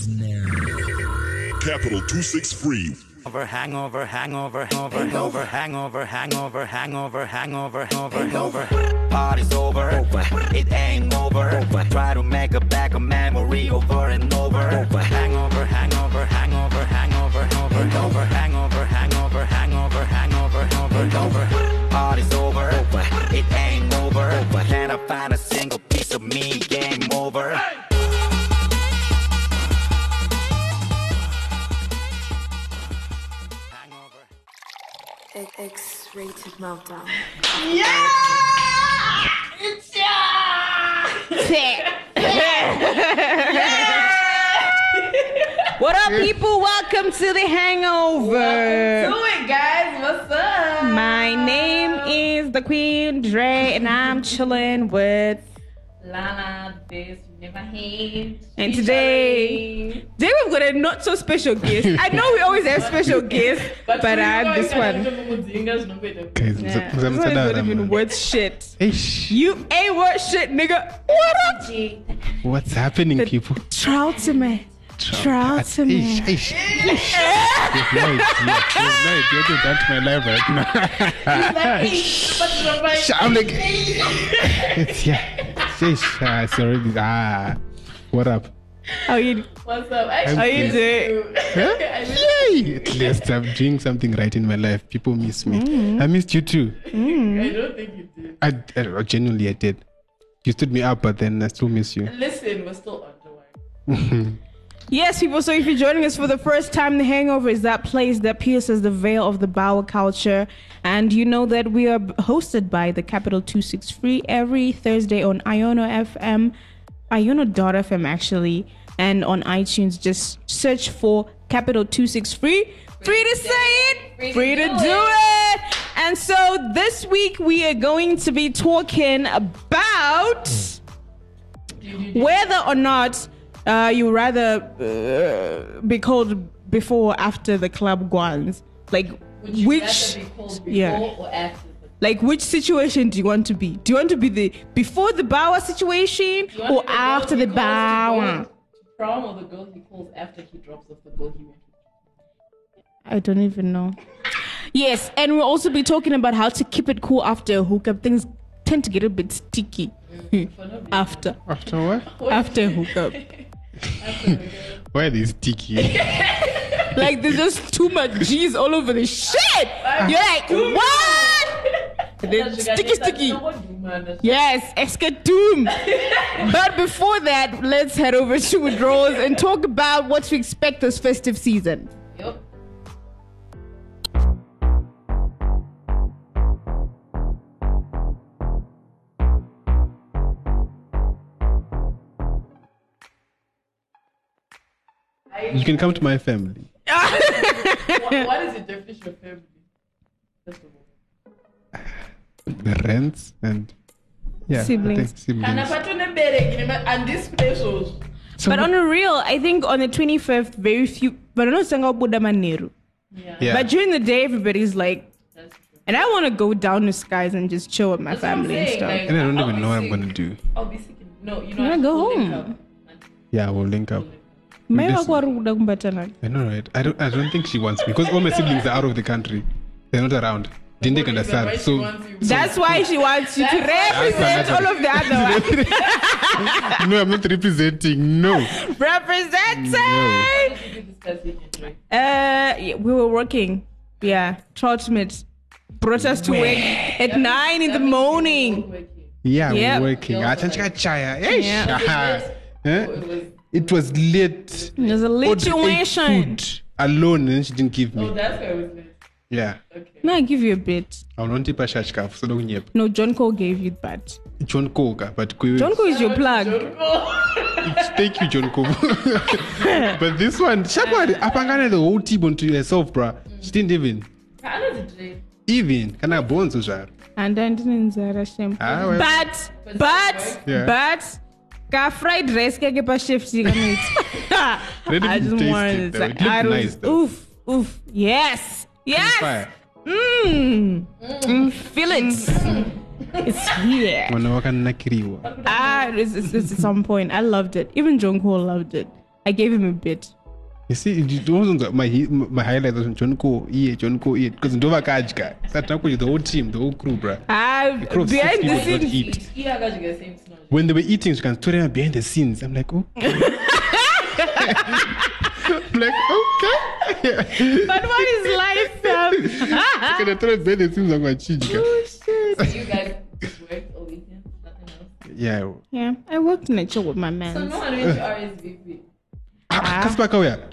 begins now. Capital 263. Over, hangover, hangover, hangover, hangover, hangover, hangover, hangover, hangover, hangover, hangover. Party's over, it ain't over. Try to make a back a memory over and over. Hangover, hangover, hangover, hangover, hangover, hangover, hangover, hangover, hangover, hangover, hangover, hangover. Party's over, it ain't over. Can I find a single piece of me? Game X-rated meltdown. What up, people? Welcome to the Hangover. Do it, guys. What's up? My name is the Queen Dre, and I'm chilling with. Lana, this you never hate. And today, today we've got a not so special guest. I know we always have special guests, but, but I have uh, this one. Guys, Yeah, mza- this one not even worth shit. Eish, You ain't worth shit, nigga. What up? what's happening, people? Ultimate. Ultimate. Eish, eish, eish. There's no idea. There's no idea what you've done to my life right now. Sh- I'm like, it's yeah. Eish, ah, it's already ah. What up? How you? What's up? I'm How you good. doing? Huh? Yay! At least I'm doing something right in my life. People miss me. I missed you too. I don't think you did. I, I genuinely I did. You stood me up, but then I still miss you. Listen, we're still underway. Yes, people. So if you're joining us for the first time, The Hangover is that place that pierces the veil of the Bauer culture. And you know that we are hosted by the Capital 263 every Thursday on Iono FM, Iono.fm actually, and on iTunes. Just search for Capital 263. Free to say it, free, to, do, it. And so this week we are going to be talking about whether or not uh, you rather uh, be called before or after the club guans. Like Would you which be yeah. or after like which situation do you want to be? Do you want to be the before the Bauer situation or the after the calls to Bauer? Prom or the girl he calls after he drops off the girl he went with? I don't even know. Yes, and we'll also be talking about how to keep it cool after a hookup. Things tend to get a bit sticky after After what? after a hookup. Why are these sticky? like there's just too much G's all over the shit. You're like, what? And then sticky, sticky. Yes, Eska Doom. but before that, let's head over to withdrawals and talk about what to expect this festive season. Yep. You can come to my family. what, what is the definition of family? First of all. The rents and yeah, Siblings. think And siblings. apart from the and this specials. So But on a real, I think on the 25th, very few. But I know Sanga Buddha Maneru. Yeah. yeah. But during the day, everybody's like, and I want to go down to skies and just chill with my That's family and stuff. like- and I don't I'll even be know what I'm gonna do. I'll be sick. No, you know. Wanna I have go to link home? up. Yeah, we'll link up. I know, right? I don't. I don't think she wants me because all my siblings are out of the country. They're not around. Didn't take What reason why understand. So? That's why she wants you to represent all of the other ones. no, I'm not representing. No. Representing. What did you discuss it yesterday? Uh, yeah, we were working. Yeah, Troutmate brought us to work at nine in the That means morning. working. Yeah, Yep. we're working. Yeah. Ah, chanchika chaya. Eish. Yeah. Huh? So it was. Late. There's a Ordered ate food alone, and she didn't give me. Oh, that's why it was late. Yeah. Okay. No, I give you a bit. I want to pass chikafu so don't yep. No, John Cole gave you that. John Koga, but John Cole is your plug. Thank you, John Koga. but this one, Shapari, apangane the whole T-bone to herself, bruh. She didn't even. I know the day. Even. Kana bones uzvar. And then didn't Zara shame. Ah. But, but, Yeah. but, ka fried rice kake pa shift Ready I to just taste wanted it, to though. say, It looked I was, nice, though. oof, oof, yes, yes, mmm, mm, feel it. It's here. Wana wakanakiriwa. Ah, it's, it's, it's at some point. I loved it. Even Jungkook loved it. I gave him a bit. You see, it wasn't my my highlight was John Ko, yeah, John Ko, yeah, because Ndova Kajka. That time the whole team, the whole crew, bruh. Ah, crew of six behind the people did scenes. Yeah, I got you guys same snow. When they were eating, she can story them behind the scenes. I'm like, oh. I'm like, okay. But what is life, fam? Can I throw behind the scenes? I'm like, chijika. oh shit. You guys worked all weekend, nothing else. Yeah. Yeah, I worked in a chill with my man. So no one went to RSVP. Ah, Kasper Kauya.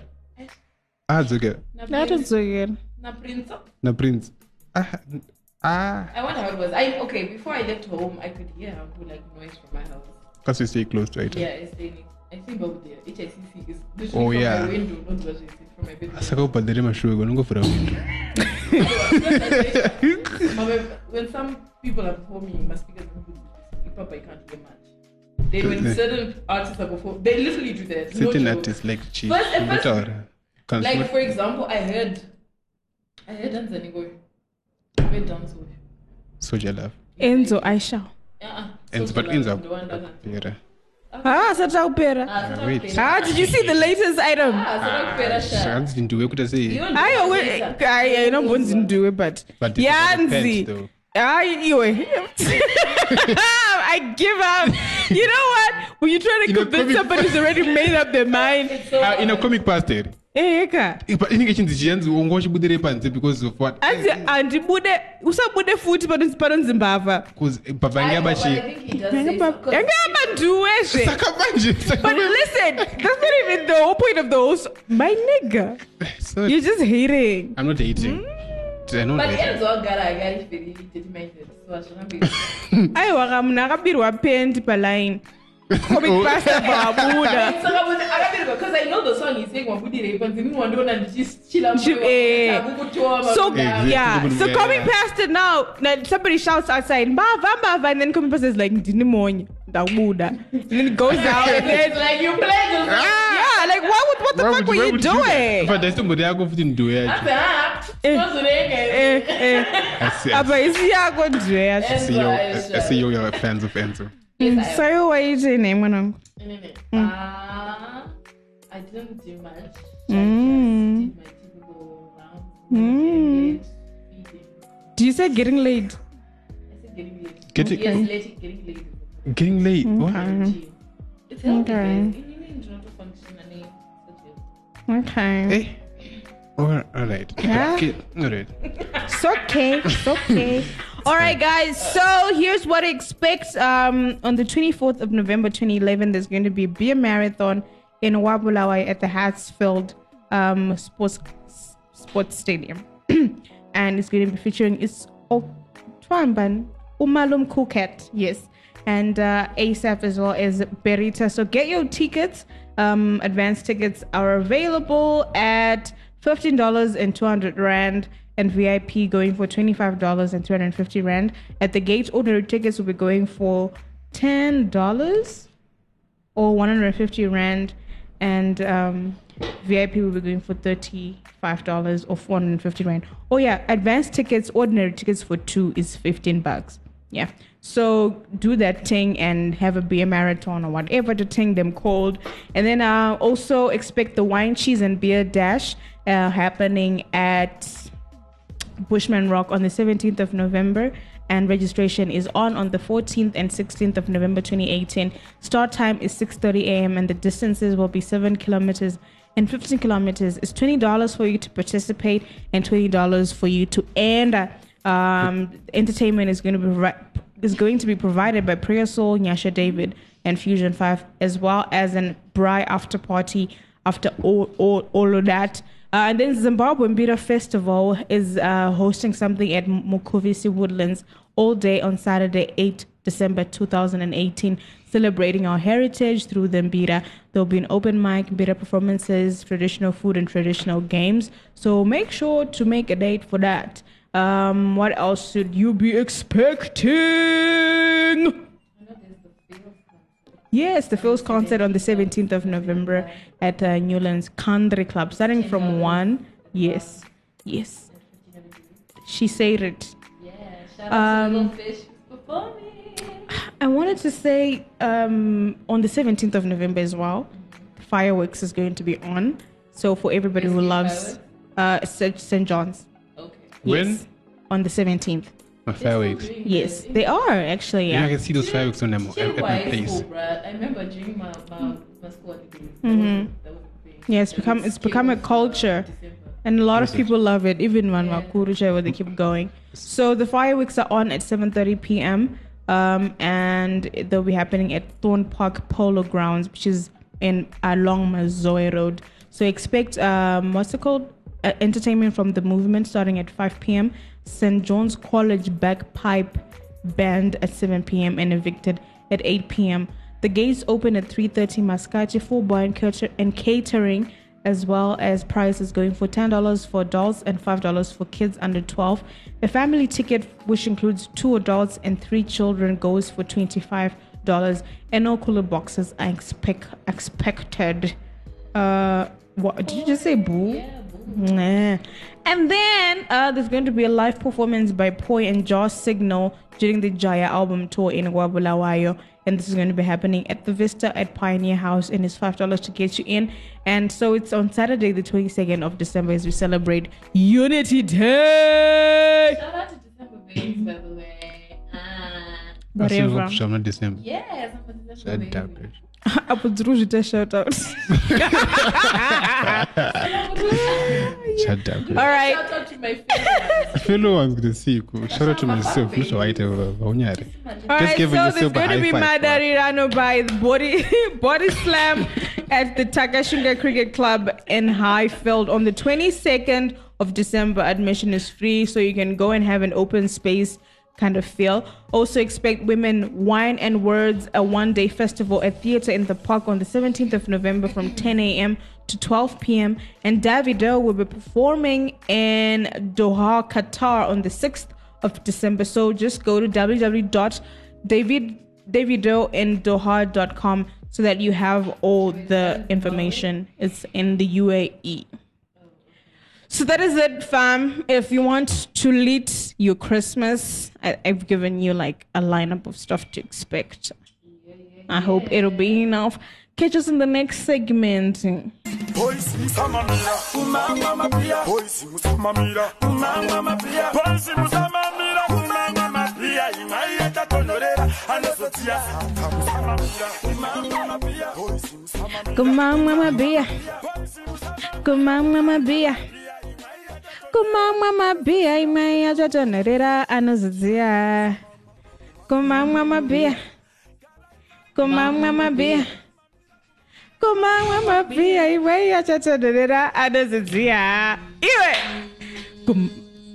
Ah, it's okay. Na That Prince- is so good. Na Prince. Na Prince. Ah, ah. I wonder how it was. I okay. Before I left home, I could hear how like noise from my house. Because we stay close to it. Yeah, it's staying. I think over there. HICC is literally Oh, from yeah. my window, not you see from my bedroom. Saka ubhadhire mashuwe kona ngofura window. When some people are performing, my speakers are good. Hip hop, I can't hear much. Then when certain artists are performing, they literally do that. Certain joke. artists like Chief. First- first- Like for example, I heard, I heard Danzani go. I heard Danzo. Soldier love. Uh-uh. Enzo Aisha. Enzo, but Enzo. Yeah. Ah, sataupera. wait. Ah, did you see the latest item? Ah, Shanzi ndiwe kuti sei. I wait, I I don't want to do it, but But the Yanzi. though. Ah, anyway. I give up. You know what? When you're trying to In convince comic- somebody who's already made up their mind, Ah, in a comic past there. eh, eka. But inenge chinzi chiyanzi ungoshibudirei panze because of what? Anzi andibude usabude futhi panonzi mbavha. Because bhavange I abashi. think he does say so, Yanga 'cause- manduwezve. Saka manje. saka But manje. listen, that's not even the whole point of the whole. s- My nigga, Sorry. you're just hating. I'm not hating. I know But that. Enzo agara agara very determined. So I should not be. aiwa kamuna akabirwa pendi paline comic pasta babuda So I was I because I know the song he's saying Wabudi Rape and didn't want to and just chill out. Eh. so yeah so Yeah. comic pasta now now somebody shouts outside mbava mbava and then comic past is like ndinimonye ndakubuda and then it goes out and then It's like you play the song. yeah like what would- what the Why fuck would- were you would doing But there's somebody yako futhi ndiwe yacho. After that, Eh. what's the name? eh eh I see. apa isi yako nje I yacho see you. Enzo I see you. You're fans of Enzo. Yes, I so you waitini mwanangu Uh, I didn't do much. I Mm. just did my typical rounds. Mm. Do you say getting laid I said getting late. Getting- yes, late, getting late. Getting late. What? It's healthy, Okay. guys. You need not to function and it's such a- okay Eh. All all right. Yeah. Okay. All right. It's okay. It's okay. All right, guys. So here's what to expect. Um, on the 24th of November 2011, there's going to be a beer marathon in Wabulawai at the Hartsfield um, Sports Sports Stadium, and it's going to be featuring it's Twamban Umalum Kuket, yes, and uh, ASAP as well as Berita. So get your tickets. Um, advance tickets are available at fifteen dollars and two hundred rand, and VIP going for twenty five dollars and two hundred fifty rand. At the gate, ordinary tickets will be going for ten dollars or 150 rand. And um, vip will be going for 35 dollars or 450 rand. Oh yeah advanced tickets ordinary tickets for two is 15 bucks. Yeah. So do that thing and have a beer marathon or whatever the thing them called. And then uh, also expect the wine cheese and beer dash uh, happening at Bushman Rock on the 17th of November, and registration is on on the 14th and 16th of November 2018. Start time is 6:30 a.m. and the distances will be 7 kilometers and 15 kilometers. It's $20 for you to participate and $20 for you to end. Um, entertainment is going to be is going to be provided by Prayer Soul, Nyasha David, and Fusion Five, as well as an Bri after party after all, all, all of that. Uh, and then Zimbabwe Mbira Festival is uh, hosting something at Mukuvisi Woodlands all day on Saturday, 8 December 2018, celebrating our heritage through the Mbira. There'll be an open mic, Mbira performances, traditional food, and traditional games. So make sure to make a date for that. Um, what else should you be expecting? Yes, the Phil's concert on the 17th of November at uh, Newlands Country Club, starting from 1. Yes, yes. She said it. Yeah, shout out Um, to Little Fish performing. I wanted to say um, on the 17th of November as well, fireworks is going to be on. So for everybody who loves uh, St. St. John's. Okay. When? Yes, on the 17th. My fireworks. Yes, they are actually. Yeah. I can see those fireworks on them at, at my place. cool, bruh. I remember during my my, my school holidays. Mhm. That was. Yeah, it's become- it's become a culture. And a lot of Yes, yes. people love it, even when Yeah. Makuru where they keep going. So the fireworks are on at 7:30 p.m. Um, and they'll be happening at Thorn Park Polo Grounds, which is in along Mazoe Road. So expect um, what's it called? Uh, entertainment from the movement starting at 5 p.m. St. John's College Bagpipe Band at 7 p.m. and Evicted at 8 p.m. The gates open at 3:30. Mascati for bar and catering as well as prices going for $10 for adults and $5 for kids under 12. A family ticket, which includes two adults and three children, goes for $25. And no cooler boxes are expect, expected. Uh, what did you just say, boo? Yeah, boo. And then uh, there's going to be a live performance by Poi and Josh Signal during the Jaya album tour in Guabulawayo. And this is going to be happening at the Vista at Pioneer House, and it's five dollars to get you in. And so it's on Saturday, the 22nd of December, as we celebrate Unity Day. Shout out to December babies, by the way. Ah. I still Whatever. hope I'm not December. Yes, I'm a December Shut baby. up, bitch. Hapo Druzhita shout out. Shut up. All right. Shout out to my friends. fellow ones gonna see you. Shout out to myself. Mr. White Vaunyari. All right, give so yourself there's a going to high be five, Madari Rano by the Body Body Slam at the Takashinga Cricket Club in Highfield on the 22nd of December. Admission is free, so you can go and have an open space kind of feel. Also expect Women Wine and Words, a one-day festival at Theatre in the Park on the 17th of November from 10 a.m. to 12 p.m. And Davido will be performing in Doha, Qatar on the 6th of December. So just go to www.davidoindoha.com so that you have all the information. It's in the UAE. So that is it, fam. If you want to lead your Christmas, I, I've given you like a lineup of stuff to expect. I hope it'll be enough. Catch us in the next segment. Boys, musamamira, kumama mapia. Boys, musamamira, kumama mapia. Boys, musamamira, kumama mapia. Imaiyeta tonorera, anosotia. Musamamira, kumama mapia. Imaya jatonerera anozidzia. Iwe. Kum.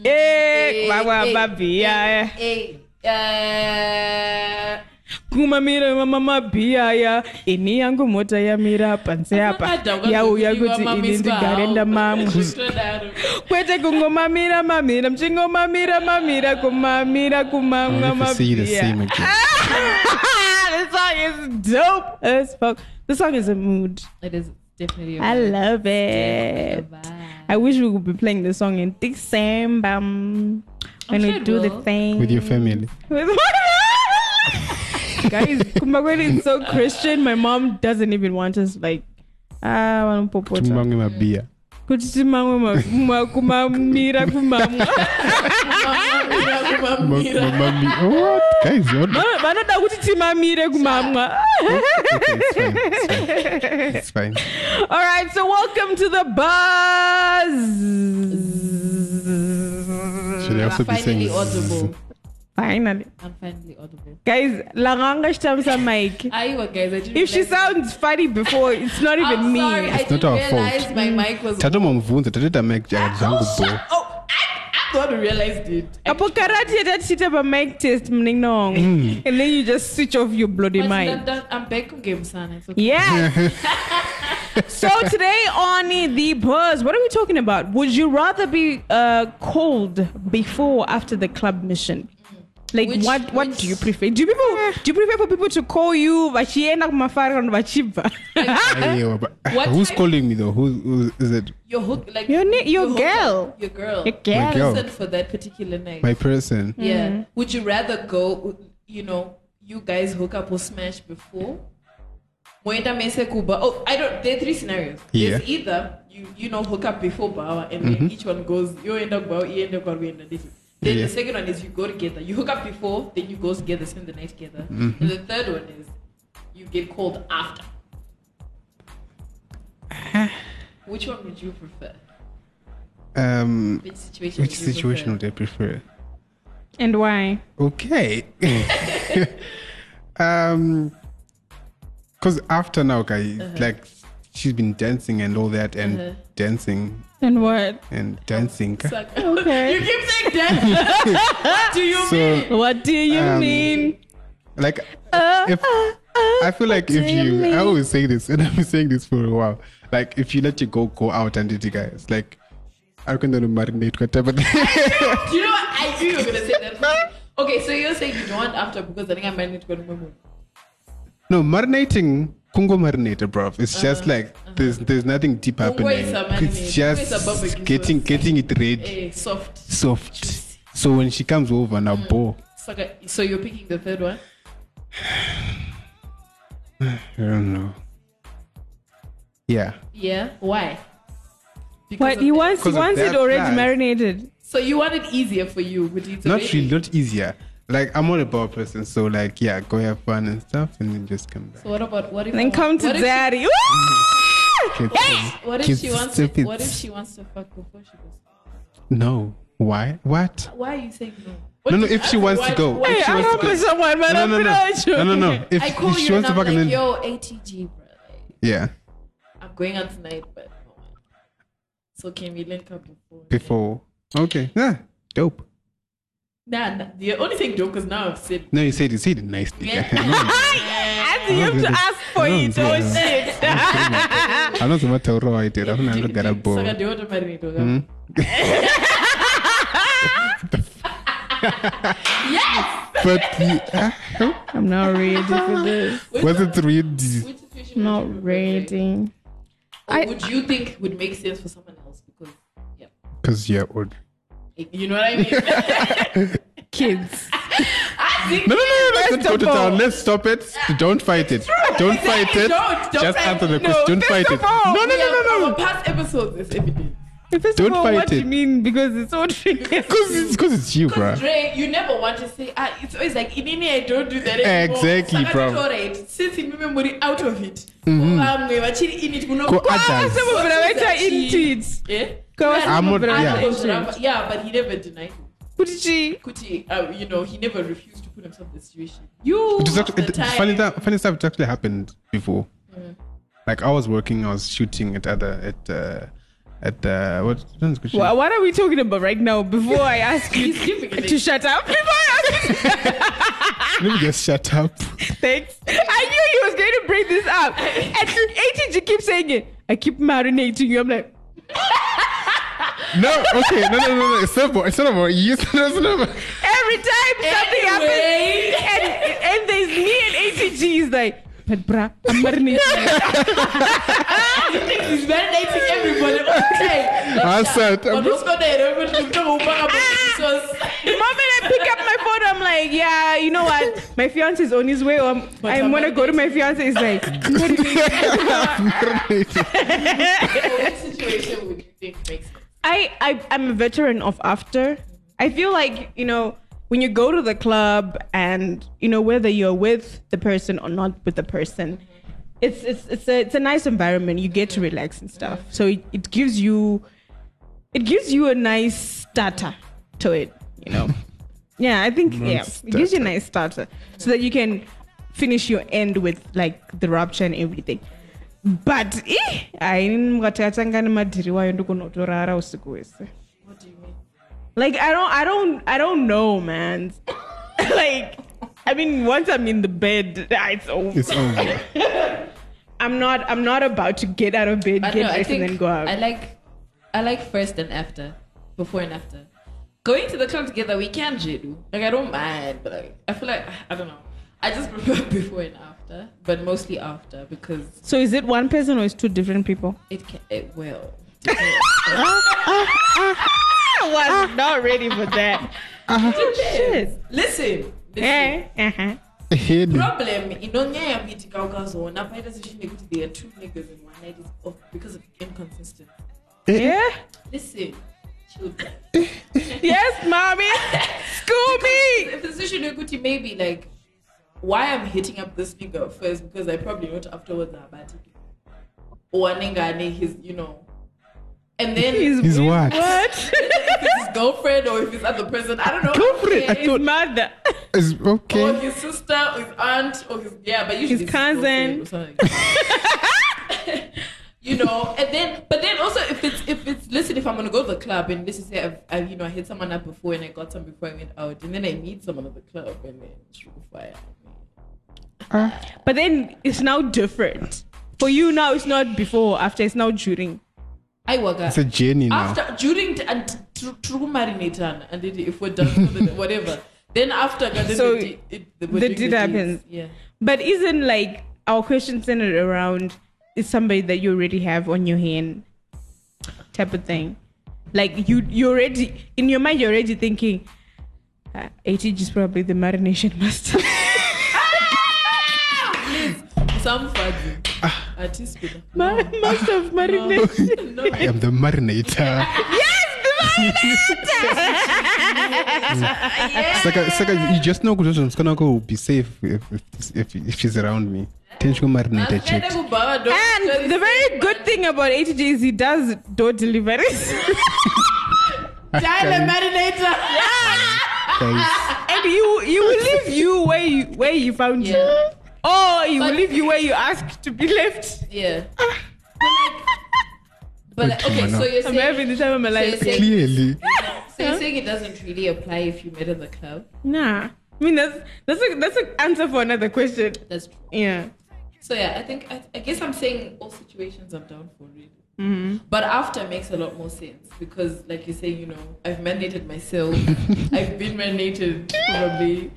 Eh. Hey, uh, kumamira mama mabhiya ya ini yangu mota yamira panze apa yauya kuti ini ndigare ndamamwa kwete kungomamira mamira mchingomamira mamira kumamira kumamwa will never see the mabhiya this song is dope as fuck this song is a mood It is definitely. a i vibe. love it i wish we could be playing this song in december um, when sure we it do the thing With your family. With my Guys, Kumagweni is so Christian. My mom doesn't even want us like ah wanopopota. Tumbange mabia. Kuti timamwe ma- ma- kumamira kumamwa. Ma- Mami. What? Guys, what? Vanoda kuti timamire kumamwa. It's fine. It's fine. It's fine. All right, so welcome to the buzz. Should I also I'm be saying finally audible. Finally, I'm finally audible. guys, langanga shtamsa mic. Aiwa, guys. I didn't If she sounds funny before, it's not even I'm me. sorry, I not didn't our fault. realize my mic was. Tato mamvunza tateta mic oh, jaga zangu bo. Oh, I, I'm the one who realized it. Apo karate yatachita pa mic test mninong. And then you just switch off your bloody But mic. I'm, I'm back on game, son. It's okay. Yes. so today on the buzz, what are we talking about? Would you rather be uh, called before or after the club mission? Like Which- what? What which- do you prefer? Do you people? Do you prefer for people to call you vachienda kumafara kana vachiva? Ayo, but- What Who's type- calling me though? Who, who is it? Your hook, like Your ni- your hook girl. up, your girl, Your girl. My girl. Listen for that particular night. My person. yeah. Mm-hmm. Would you rather go? You know, you guys hook up or smash before, Moenda mese kuba. Oh, I don't. There are three scenarios. Yeah. There's either you you know hook up before bawa and then each one goes. You end up bawa, you end up bawa, you end up this. Then Yeah. the second one is you go together. You hook up before, then you go together, spend the night together. And the third one is you get called after. Which one would you prefer? Um, Which situation? which would situation prefer? would I prefer? And why? Okay. um, cause after now, guy, like she's been dancing and all that, and Uh-huh. dancing And what? and dancing. Suck. Okay. you keep saying that. what do you mean? What do you Um, mean? like, Uh, if I feel like if you you. I always say this, and I've been saying this for a while. Like, if you let your go go out and did you guys like, I can do marinate whatever. Do you know what? I knew you were gonna say that. Okay, so you're saying you don't want after because I think I'm married to Moon. no, marinating. Kungo marinated, bro. It's just like there's there's nothing deep Kungo happening. is a. It's Kungo is a just getting sauce. getting it ready. Eh, soft. soft. So when she comes over now, Mm. bo, Sucker. So you're picking the third one? I don't know. Yeah, Yeah. Why? Because What of he that. wants? He wants it already plan. marinated. So you want it easier for you, but it's not already- really, not easier. Like I'm not a ball person, so like yeah, go have fun and stuff, and then just come back. So what about what if? Then come to what if she- daddy. Mm-hmm. Kids, What if she wants? To, what if she wants to fuck before she goes? No, why? What? Why are you saying no? No, What no. do you- If she wants why- to go, why- if she I wants to love go, someone, man. no, no, I'm no, not no, no, no. If, I if call she you wants and to I'm fuck, and like, then yo, ATG, bro. Like, yeah, I'm going out tonight, but. So can we link up before? before. Okay, yeah, dope. Nah, nah, the only thing dope is now I've said. No, you said you said it nicely. Yeah. Andy, you have to ask for it. Oh shit. I'm not about to roll it. I'm not gonna get a Saka, ball. do you want to marry me? Hmm? yes. But yeah, uh, I'm not ready for this. was it really? Which Not would ready. I- would you think would make sense for someone else? Because, yeah, Because you're old. You know what I mean. Kids. No, no, no, no, let's First go of to town. Let's stop it. Don't fight it. Don't fight it. Don't, don't Just fight answer the it. question. Don't fight it. all, No, no, we no, no, no. Past episodes is evident. First Don't of all, fight what do you mean? Because it's so tricky. Because it's, cause it's you, Because bruh. Dre, you never want to say, ah, it's always like, Inini, I don't do that anymore. Exactly, Saka bro. it's alright. Since in memory out of it. Um, actually in it. kuno- Go Kwa- others. Some of What them is are that into it. Yeah? Go Yeah, I'm some not- yeah. Yeah, but he never denied it. Kuchichi. Kuti, uh, you know, he never refused to put himself in the situation. You, It was actually, the it, time, funny, that, funny stuff, it actually happened before. Like I was working, I was shooting at other, at, uh, at, uh, what? Wha- What are we talking about right now? Before I ask you He's giving it. to shut up. Before I ask you Let me just shut up. Thanks. I knew he was going to bring this up. And ATG keeps saying it. I keep marinating you. I'm like, No, okay, no, no, no, no. It's not about, it's not about you. It's not, it's not about, every time something Anyway. happens, and, and there's me and ATG, he's like, but bruh, I'm marinating. He's validating everybody. Okay. I uh, said, I'm what's going on? the moment I pick up my phone, I'm like, yeah, you know what? My fiance is on his way. Or I'm, But I I'm want to go to my fiance. He's like, what do you mean? What situation would you think makes sense? I, I I'm a veteran of after. I feel like you know when you go to the club and you know whether you're with the person or not with the person, it's it's it's a it's a nice environment. You get to relax and stuff. So it, it gives you it gives you a nice starter to it. You know. Yeah, I think yeah, it gives you a nice starter so that you can finish your end with like the rupture and everything. But i eh, haingathatanga nemadhiri wayo ndikunotorara usiku wese What do you mean? like i don't i don't i don't know man like i mean once i'm in the bed it's over It's over. i'm not i'm not about to get out of bed I get don't know, I dressed and then go out I like I like first and after, before and after. Going to the club together, we can do. Like I don't mind, but like I feel like I don't know. I just prefer before and after, but mostly after because so is it one person or is two different people it can it will. i was not ready for that Depends. shit Listen, listen. Eh, uh-huh. Ahead. problem inonyanya kuitika ukazoona paita situation yekuti there are two niggas in one night is of, because of inconsistency Yeah. listen children Yes, mommy. School me. if the situation maybe like why i'm hitting up this nigga first because i probably not afterwards about it or anengane his you know and then He's, He's what? What? if it's his girlfriend or if it's other person i don't know Girlfriend? I Okay. His mother. Is or his sister or his aunt or his yeah but usually His cousin. girlfriend you know and then but then also if it's if it's listen if i'm gonna go to the club and this is say I've, I've you know i hit someone up before and i got some before i went out and then i meet someone at the club and then shoot fire But then it's now different. For you now, it's not before, after. It's now during. i work It's a journey now. after during and true true marinate and then if we're done the, whatever then after then So, the, di- it, the, the did deeds. happens. yeah But isn't like our question centered around is somebody that you already have on your hand type of thing? Like you, you already in your mind, you're already thinking, uh, ATG is probably the marination master. some fudging Ah. artist with a- Ma- master of marination. no I am the marinator. Yes. Saka, Saka, you just know because it's gonna go be safe if if, if, if she's around me. Then she go marinate a chick. And the very good thing about ATG is he does door deliveries. Tyler Marinator. Guys, and you you will leave you where you where you found Yeah. you. Or he will leave you where you ask to be left. Yeah. But like, but like, okay, so you're I'm saying, having the time of my so life. you're saying, clearly. so you're saying it doesn't really apply if you met at the club. Nah. I mean that's that's a that's an answer for another question. That's true. Yeah. So yeah, I think I, I guess I'm saying all situations I'm down for really. Mm-hmm. But after makes a lot more sense because, like you say, you know, I've mandated myself. I've been mandated probably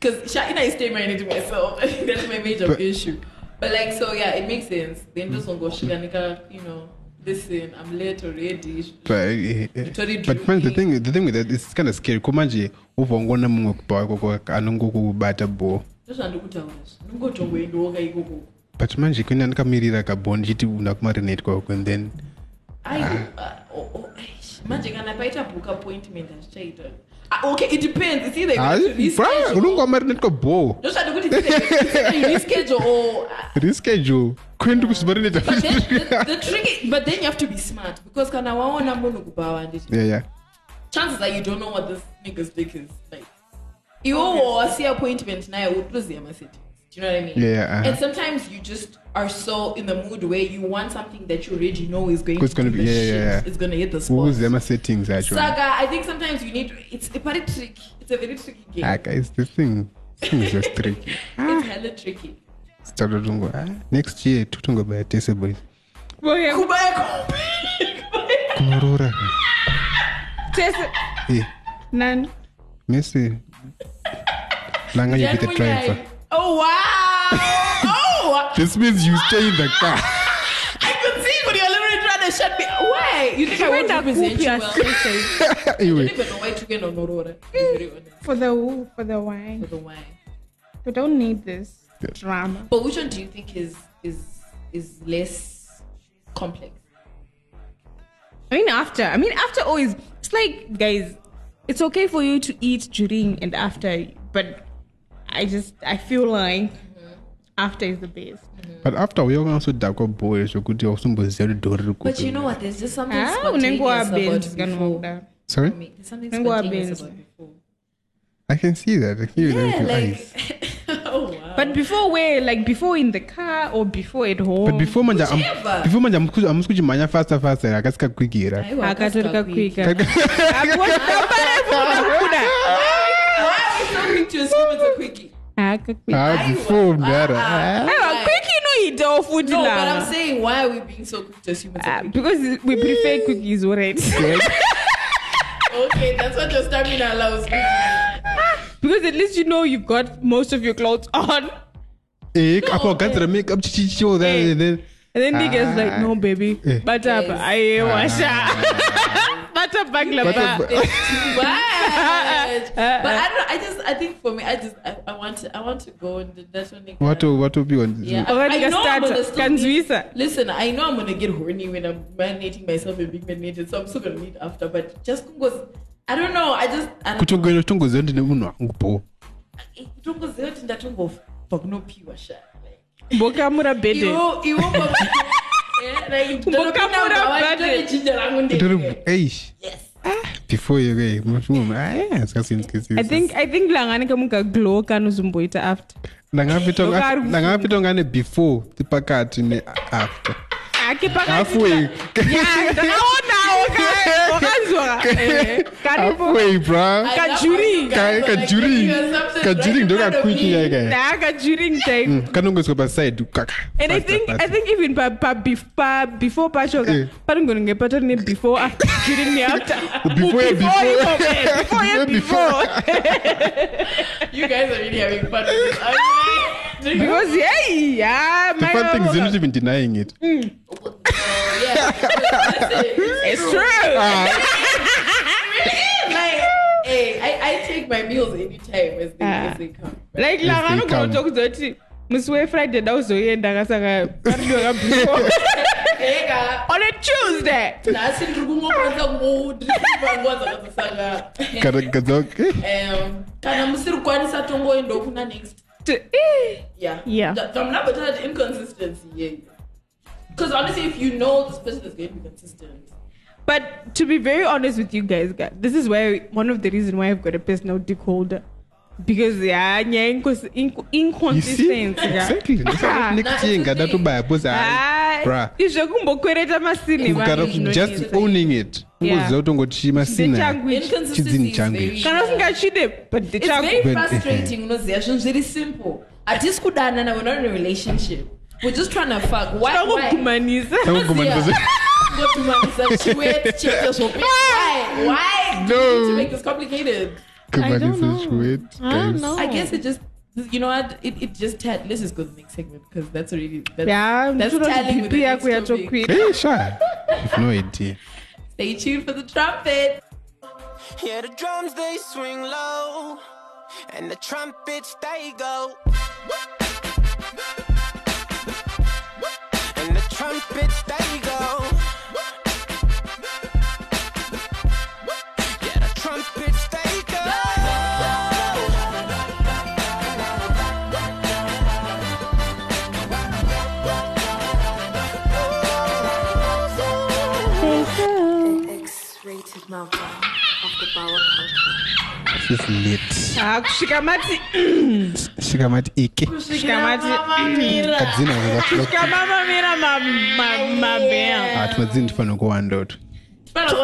because Shaina is still marinating myself. That's my major But- issue. But like, so yeah, it makes sense. Then just go shiganika, you know. Listen, I'm late already. But, Totally but man, the thing the thing with that is kind of scary. Kumanje uvongona mungu kubawa koko anongokubata bo. But manje kwenda ndikamirira kabho ndichiti una kumarinate kwako and then Ai, uh, oh, oh, manje kana paita book appointment hazvichaita Ah, Ah, okay it depends. It's either you're going to reschedule- unonga marinate kwabho ndozvandikuti it's either- it's either you reschedule or ah. reschedule kwendi kuzimarinate but then the, the tricky but then you have to be smart because kana waona munhu yeah yeah. Chances are you don't know what this nigga's dick is like. Iwowo wasi appointment naye utoziya masettings do you know what i mean? Yeah, yeah, uh-huh. and sometimes you just are so in the mood where you want something that you already know is going It's to gonna be- the yeah, shit. yeah, yeah. it's gonna hit the spot. ukuze ama-settings actually? Saga i think sometimes you need it's a very tricky. It's a very tricky game. Ah guys the thing thing is just tricky. It's hella tricky. Started ah, next year tutongobaya tese boys Well, kubaya kumbi! Kunorora Tessa, eh. None. messi. Langa you be the driver oh wow oh this means you stay in the car i could see when you're literally trying to shut me why you think i won't Kwenda represent kupi you ya well station? I anyway don't even know why Tugendo Norora, to be For the who? For the wine. for the wine. We don't need this drama. But which one do you think is is is less complex? I mean, after. I mean, after always. It's like, guys, it's okay for you to eat during and after, but I just I feel like after is the best. but after we uyonga usodhakwa boy zvokuti usomboziva kuti dhori riri But you know what? There's just something Ah, spontaneous about benzi kana before. sorry I mean, there's something Unenguwa spontaneous benzi. about before. i can see that i can hear that Yeah, with your like eyes oh wow. But before where, like before in the car or before at home. but before manje am- Whichever. before manje hamusi- hamusi kuchimhanya faster faster akasikakwigira Aiwa, akatorika quick. kwika akuwakambara Why are we so quick to assume it's a quickie? Akakwika ah before mdara ah. aiwa kwiki inoitawo futi No, but I'm saying why are we being so quick? To assume it's a Ah, because we prefer cookies already. Okay, that's what your stamina allows because at least you know you've got most of your clothes on. Eh apo wagadzira makeup chichicho Eh. then and then niggas Ah. like no baby Eh. but up I washa but What a bagla What a ba. ba- Too much. but I don't. I just, I think for me, I just, I, I want to, I want to go and that's when they What will, what will be on Yeah, I, Already I know I'm gonna still Kanzwisa. Listen, I know I'm gonna get horny when I'm marinating myself and being marinated, so I'm still gonna meet after. But just because I don't know, I just I don't kuti ungeno tongoziva ndine munhu wangu bo kutongoziva kuti ndatongobva kunopiwa sha Mbokamura bede. iwo iwo Ah, before yoke eh, ah, I think I think langani kamugaglow kana uzomboita after. Ndangapita ah, ungane before tipakati neafter halfway Ya, ndakaona waka- wakanzwa. Eh, Karibu. halfway bra I Kajuring. love how you guys Ka- are like kajuring making assumptions kajuring right in ndo front of kakwiki me. yaika Naka during time. kanongozwa paside kaka And I think I think even pa, pa, bef, pa before pachoka Eh. paringonge patari before after during ne after Before ye before. iko, eh, before ye Before before You guys are really having fun with this. I mean, because hey yeah the fun thing is you're not even denying it Oh, yeah. Listen, it's true like, hey, I, I take my meals anytime as they, Ah. as they come. like Yes, they langano come. kuzoti musi wefriday ndauzoenda kasaka paridoka before Ega, on a tuesday nhasi ndiri kungokwanisa kungo ndiri kupa nguva dzakasaka kana kadza Um, kana musiri kukwanisa tongoendawo kuna next To-. Eh. yeah. Yeah. Th- ndamnabotata inconsistency yeah because honestly if you know this person is going to be consistent. But to be very honest with you guys guys, this is why one of the reasons why i've got a personal dick holder because yeah nya incons- inc- you see inconsistency yeah. exactly Ah. ndikutinga ndatobaya bose bra izvekumbokwereta masini kugara vanhu just zvinonetsa. owning it Yeah. ungoziva kutongoti masina ndechangu ichi. inconsistency Chidzini is changu very ichi. kana usingachide but it's ndechangu very But- frustrating unoziva zvinhu zviri simple hatisi kudanana we're not in a relationship we're just trying to fuck why why tangogumanisa Tangogumanisa. ngotumanisa chiwet chete zvope why why do you need to No. make this complicated kumanisa shwet guys I guess it just, you know what? It, it just tad. Let's just go to the next segment because that's already that's, ya that's telling with bp the yako next topic. yatokwira hey sure I've no idea Stay tuned for the trumpet. Yeah, the drums they swing low, and the trumpets they go. And the trumpets they go. X-rated meltdown of the bowel culture. this is lit kusvika ah, mati svika mati iki kusvika mati kadzina kusvika mamamira mabea ah, timadzini ndifanira kuwandoto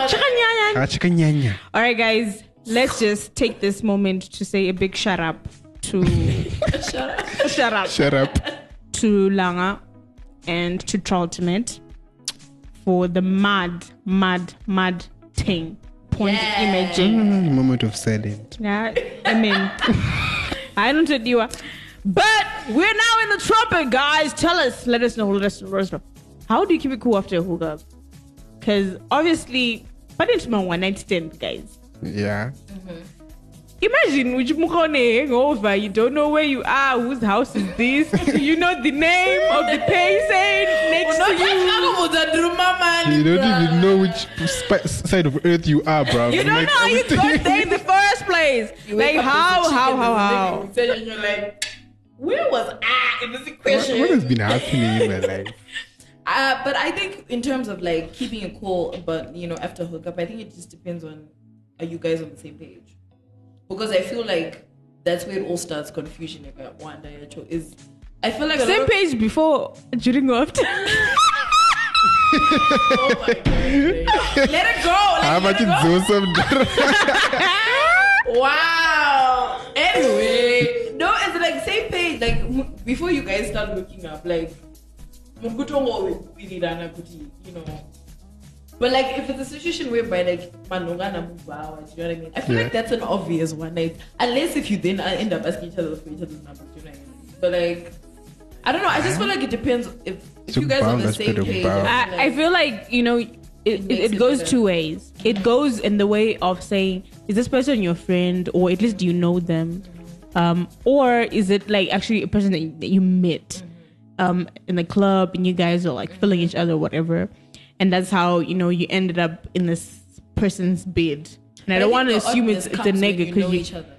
chakanyanya achakanyanya ah, all right guys. Let's just take this moment to say a big shut up to shut up shut up to Langa and to Trolltimate for the mad, mad, mad thing. Point imaging. Mm, moment of silence Yeah, I mean, I don't tell you. what. But we're now in the trumpet, guys. Tell us, let us know, let us know, let us know. How do you keep it cool after a hookup? Because obviously, but it's my one night stand, guys. yeah Imagine which mukone hangover, you don't know where you are, whose house is this, you know the name of the patient next to you. you don't even know which sp- side of earth you are bro You don't know how you got there in the first place. Like how, how, how, how? And you're like, where was I in this what, equation? what has been happening in my life Uh, but I think in terms of like keeping it cool, but you know, after hookup, I think it just depends on are you guys on the same page? Because I feel like that's where it all starts confusion. Like uh, one day is I feel like a lot Same of- page before, during, or after. Oh my God. Let it go. how Like, much let is it awesome go. Wow. Anyway, no, it's like same page. Like m- before you guys start looking up, like mukutongo wirirana kuti you know. But like if it's a situation whereby like manongana mubawa, do you know what I mean? I feel Yeah. like that's an obvious one. Like unless if you then uh, end up asking each other for each other's numbers, do you know what I mean? But like I don't know. I just feel like it depends if, if you guys are on the same better page. I feel I, I like- feel like, you know, it, it, it it goes better. two ways. It goes in the way of saying, is this person your friend, or at least do you know them, um, or is it like actually a person that you, that you met um, in the club and you guys are like filling each other, or whatever, and that's how you know you ended up in this person's bed. And I don't want to assume it's, it's a nigga because you know you. each other.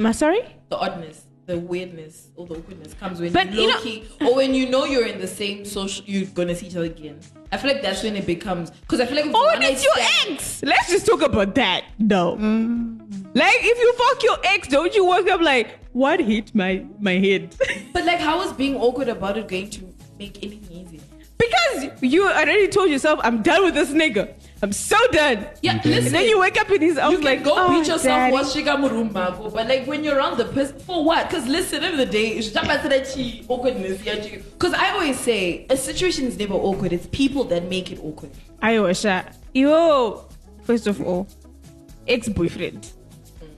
Am I sorry? The oddness, the weirdness, or the awkwardness comes when But you you know- key, or when you know you're in the same social, you're gonna see each other again. I feel like that's when it becomes because I feel like Oh, it's your stand- ex. Let's just talk about that, though. Mm. Like, if you fuck your ex, don't you wake up like, what hit my my head? But like, how is being awkward about it going to make anything easier? Because you already told yourself, I'm done with this nigga. I'm so done. Yeah, And listen. then you wake up in his you house can like, go oh, beat yourself daddy. watch Shiga Murumba, but like when you're around the person for what? Because listen, end of the day, it's just about that chi- awkwardness. Because I always say a situation is never awkward. It's people that make it awkward. Ayosha, yo, first of all, ex-boyfriend.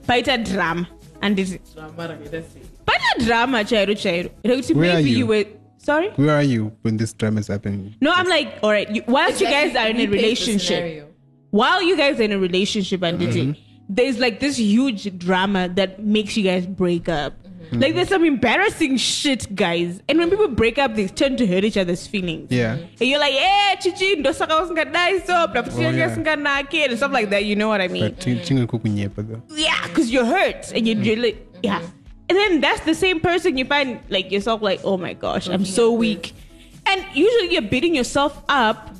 Baita drama. And it, Drama, that's it. baita drama, chairo chairo. Like, Where are Maybe you? you were, sorry? Where are you when this drama is happening? No, I'm like, all right, you, whilst you guys are in a relationship, while you guys are in a relationship and dating, mm-hmm. there's like this huge drama that makes you guys break up. Mm-hmm. Like there's some embarrassing shit, guys. And when people break up, they tend to hurt each other's feelings. Yeah. And you're like, yeah, chichi, ndo saka usingadai so, bla Oh, yeah. usinganake," and stuff like that. You know what I mean? But chinga kukunyepa though. yeah, because you're hurt and you're really, yeah. And then that's the same person you find like yourself like, oh my gosh, I'm so weak. And usually you're beating yourself up.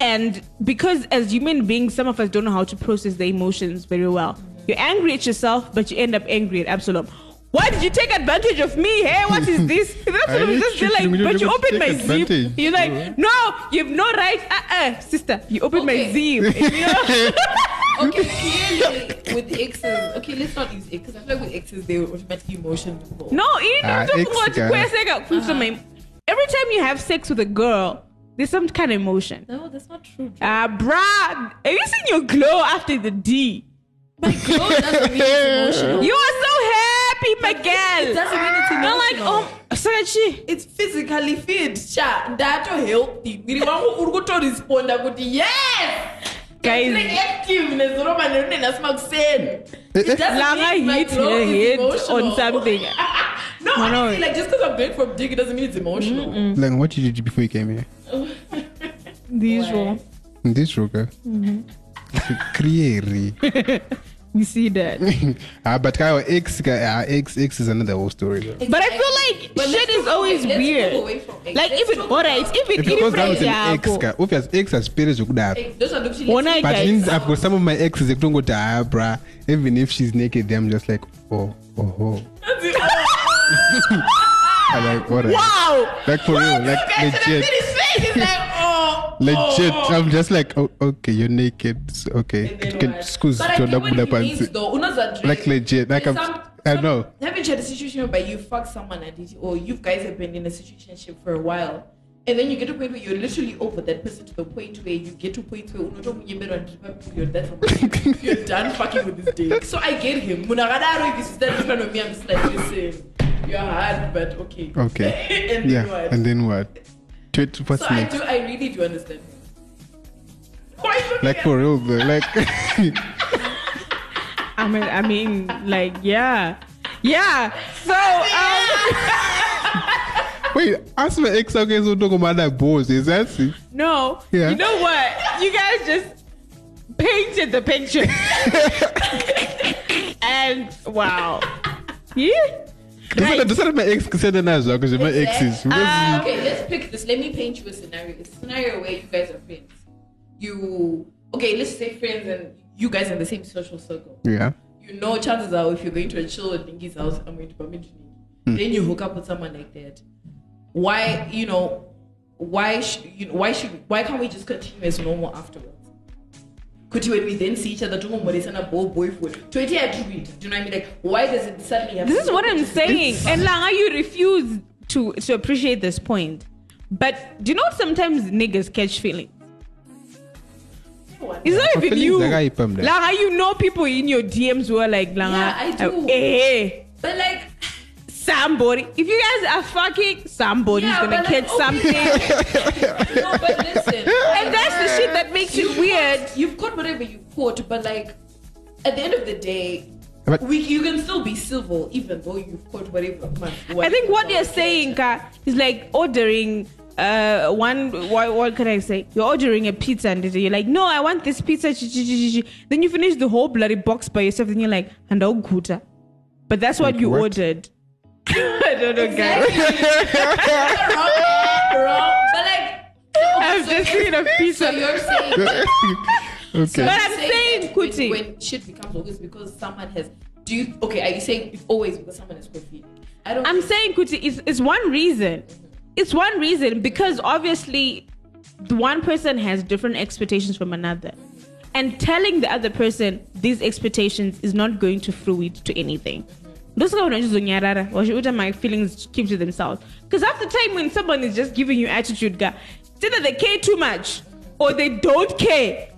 And because as human beings, some of us don't know how to process the emotions very well. You're angry at yourself, but you end up angry at Absalom. Why did you take advantage of me? Hey, what is this? And Absalom I is just didn't like, but you opened my zip. You're like, no, you have no right. Uh-uh, sister, you opened my Okay. zip. And you're- Okay, clearly with exes, okay, let's not use exes. I feel like with exes, they automatically emotion involved. No, ini Ah, mtu ex mmoja guy. kuweseka Every time you have sex with a girl, there's some kind of emotion. No, that's not true. Ah, bruh, have you seen your glow after the D? My glow doesn't mean it's emotional. You are so happy, my girl. It doesn't mean it's I'm like, emotional. oh, Sagachi. it's physically fit cha ndato healthy mwiri wangu uri kutoresponda kuti yes Guys. Like active nezoroma nerunena smakuseni eh, It eh. doesn't Langa mean my hit glow her is head emotional. on something. no, I know honestly, like just because I'm going for a it doesn't mean it's emotional. Like what did you do before you came here? The usual. In this room, mm-hmm. Creary. We see that. Ah, but our ex, our ex, ex is another whole story. Though. But I feel like But shit is always away- let's weird. talk away from ex. Like Let's even talk alright, about- even If in because that friends was an ex, yako. ka, obvious ex has periods ukudapha. Ex- those are the One night, But means I've got some of my exes that don't go to ah, bruh. Even if she's naked, I'm just like, oh, oh, oh. I'm like, what? Wow. Like for real, like legit, oh, legit. I'm just like, oh, okay, you're naked. Okay, can I your double though. Like legit, like I'm, Some- I know. Haven't you had a situation where you fuck someone and it, or you guys have been in a situation for a while, and then you get to a point where you're literally over that person to the point where you get to a point where unoto munyembero and you're done you're done fucking with this dick. So I get him. If you stand in front of me, I'm just like, listen, you're hard, but okay. Okay. and then yeah, what? and then what? Tweet, what's so I do. I really do understand. Why Like for real, though. Like, I mean, I mean, like, yeah, yeah. So, um, wait, ask my ex okay, so talk about that boss. Is that it? no, Yeah. you know what? You guys just painted the picture, and wow, yeah. Right. Does that my ex said that as well? Because my exes. Because Uh, okay, let's pick this. Let me paint you a scenario. It's a scenario where you guys are friends. You okay? Let's say friends and you guys are in the same social circle. yeah. You know, chances are if you're going to a chill at Ningi's house, I'm going to permit Ningi. Then you hook up with someone like that. Why, you know, why should you know, why should why can't we just continue as normal afterwards? Could you when we then see each other to a boy boyfriend? To it yeah, to it. Do you know what I mean? Like, why does it suddenly have This is what I'm saying, and Langa, you refuse to to appreciate this point. But do you know sometimes niggas catch feelings? It's not even Feelings you. are hype, then. Langa, you know people in your DMs who are like, Langa, Yeah, I do. uh, eh, But like somebody. If you guys are fucking, somebody's Yeah, gonna but like, catch something. no, but listen. and that's the shit that makes you, You you've caught whatever you've caught, but like at the end of the day, But- we you can still be civil even though you've caught whatever. I think what you're saying uh, is like ordering uh one what, what can I say? You're ordering a pizza and you're like, no, I want this pizza. Then you finish the whole bloody box by yourself, and you're like, and I'll guta. But that's what Like you what? ordered. I don't know, guys. wrong, wrong, but like. I've just seen a So of. you're saying okay. But I'm saying saying, that when, Kuti. when shit becomes always because someone has. Do you okay? Are you saying it's always because someone has coffee? I don't. I'm saying, Kuti, it's, it's one reason. Mm-hmm. It's one reason because obviously the one person has different expectations from another. And telling the other person these expectations is not going to fruit to anything. Those are not just unyarara, or should my feelings keep to themselves. Because half the time when someone is just giving you attitude, guy, it's either they care too much or they don't care.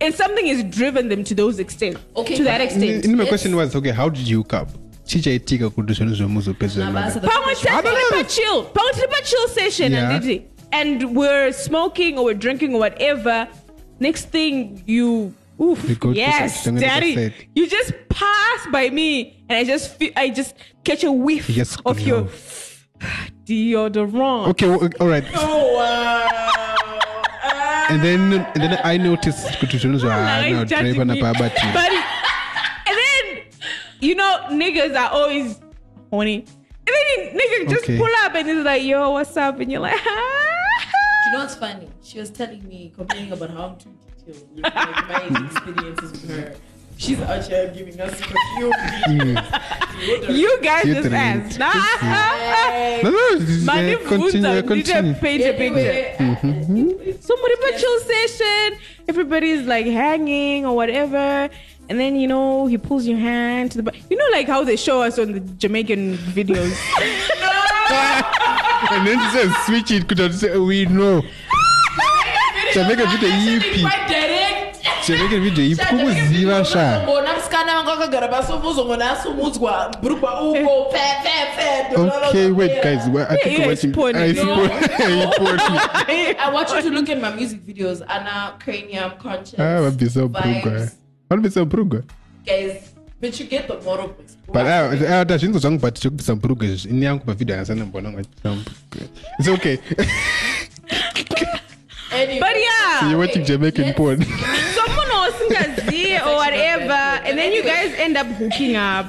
And something has driven them to those extent. Okay, to that but- extent. In my It's- question was, okay, how did you hook up? chichaitika kuti zvinhu zvemuzopedzera Nah, but mari. answer the Pamwe question. I don't know. tiripa chill. Pamwe tiripa chill session Yeah. anditi. And we're smoking or we're drinking or whatever. Next thing you Oof, You yes, daddy. You just pass by me, and I just feel, I just catch a whiff Yes, of your no. deodorant. Okay, well, all right. Oh wow! And then and then I noticed kuti zvinhu Like, zvaana judging driver me. napabatira. But and then you know niggas are always horny. And then you, nigga just Okay. pull up and he's like, "Yo, what's up?" And you're like, do You know what's funny? She was telling me, complaining about how I'm too detailed with like, my mm-hmm. experiences with her. She's out here giving us perfume. Mm. "You guys just three. asked." Nah. No, no, this is, uh, Mani continue, continue. DJ paint a picture. Anyway, Somebody but chill session. Everybody's like hanging or whatever. And then you know he pulls your hand to the back. You know like how they show us on the Jamaican videos. And then she says, switch it, could say, we know. Jamaican video ipi. quite direct. Jamaican video ipi. Kukuziva sha. Ngona musikana vanga vakagara pasofa uzongona asumudzwa bhurugwa uko pe pe pe Okay, wait, guys. Well, I think Yeah, we're it's watching. porn. I support. I want you to look at my music videos. Anna Cranium Conscious. Ah, wabisa brugwa. vibes. Wabisa brugwa. Guys, but you get the moral of this. But uh, uh, that zvinhu zvangu but chokubvisa mburugwa izvi ini yangu pavhidhio handisana mbona machisa mburugwa it's okay anyway, But yeah. so you're watching jamaican Let's- porn Someone or Singazi or whatever, and then you guys end up hooking up.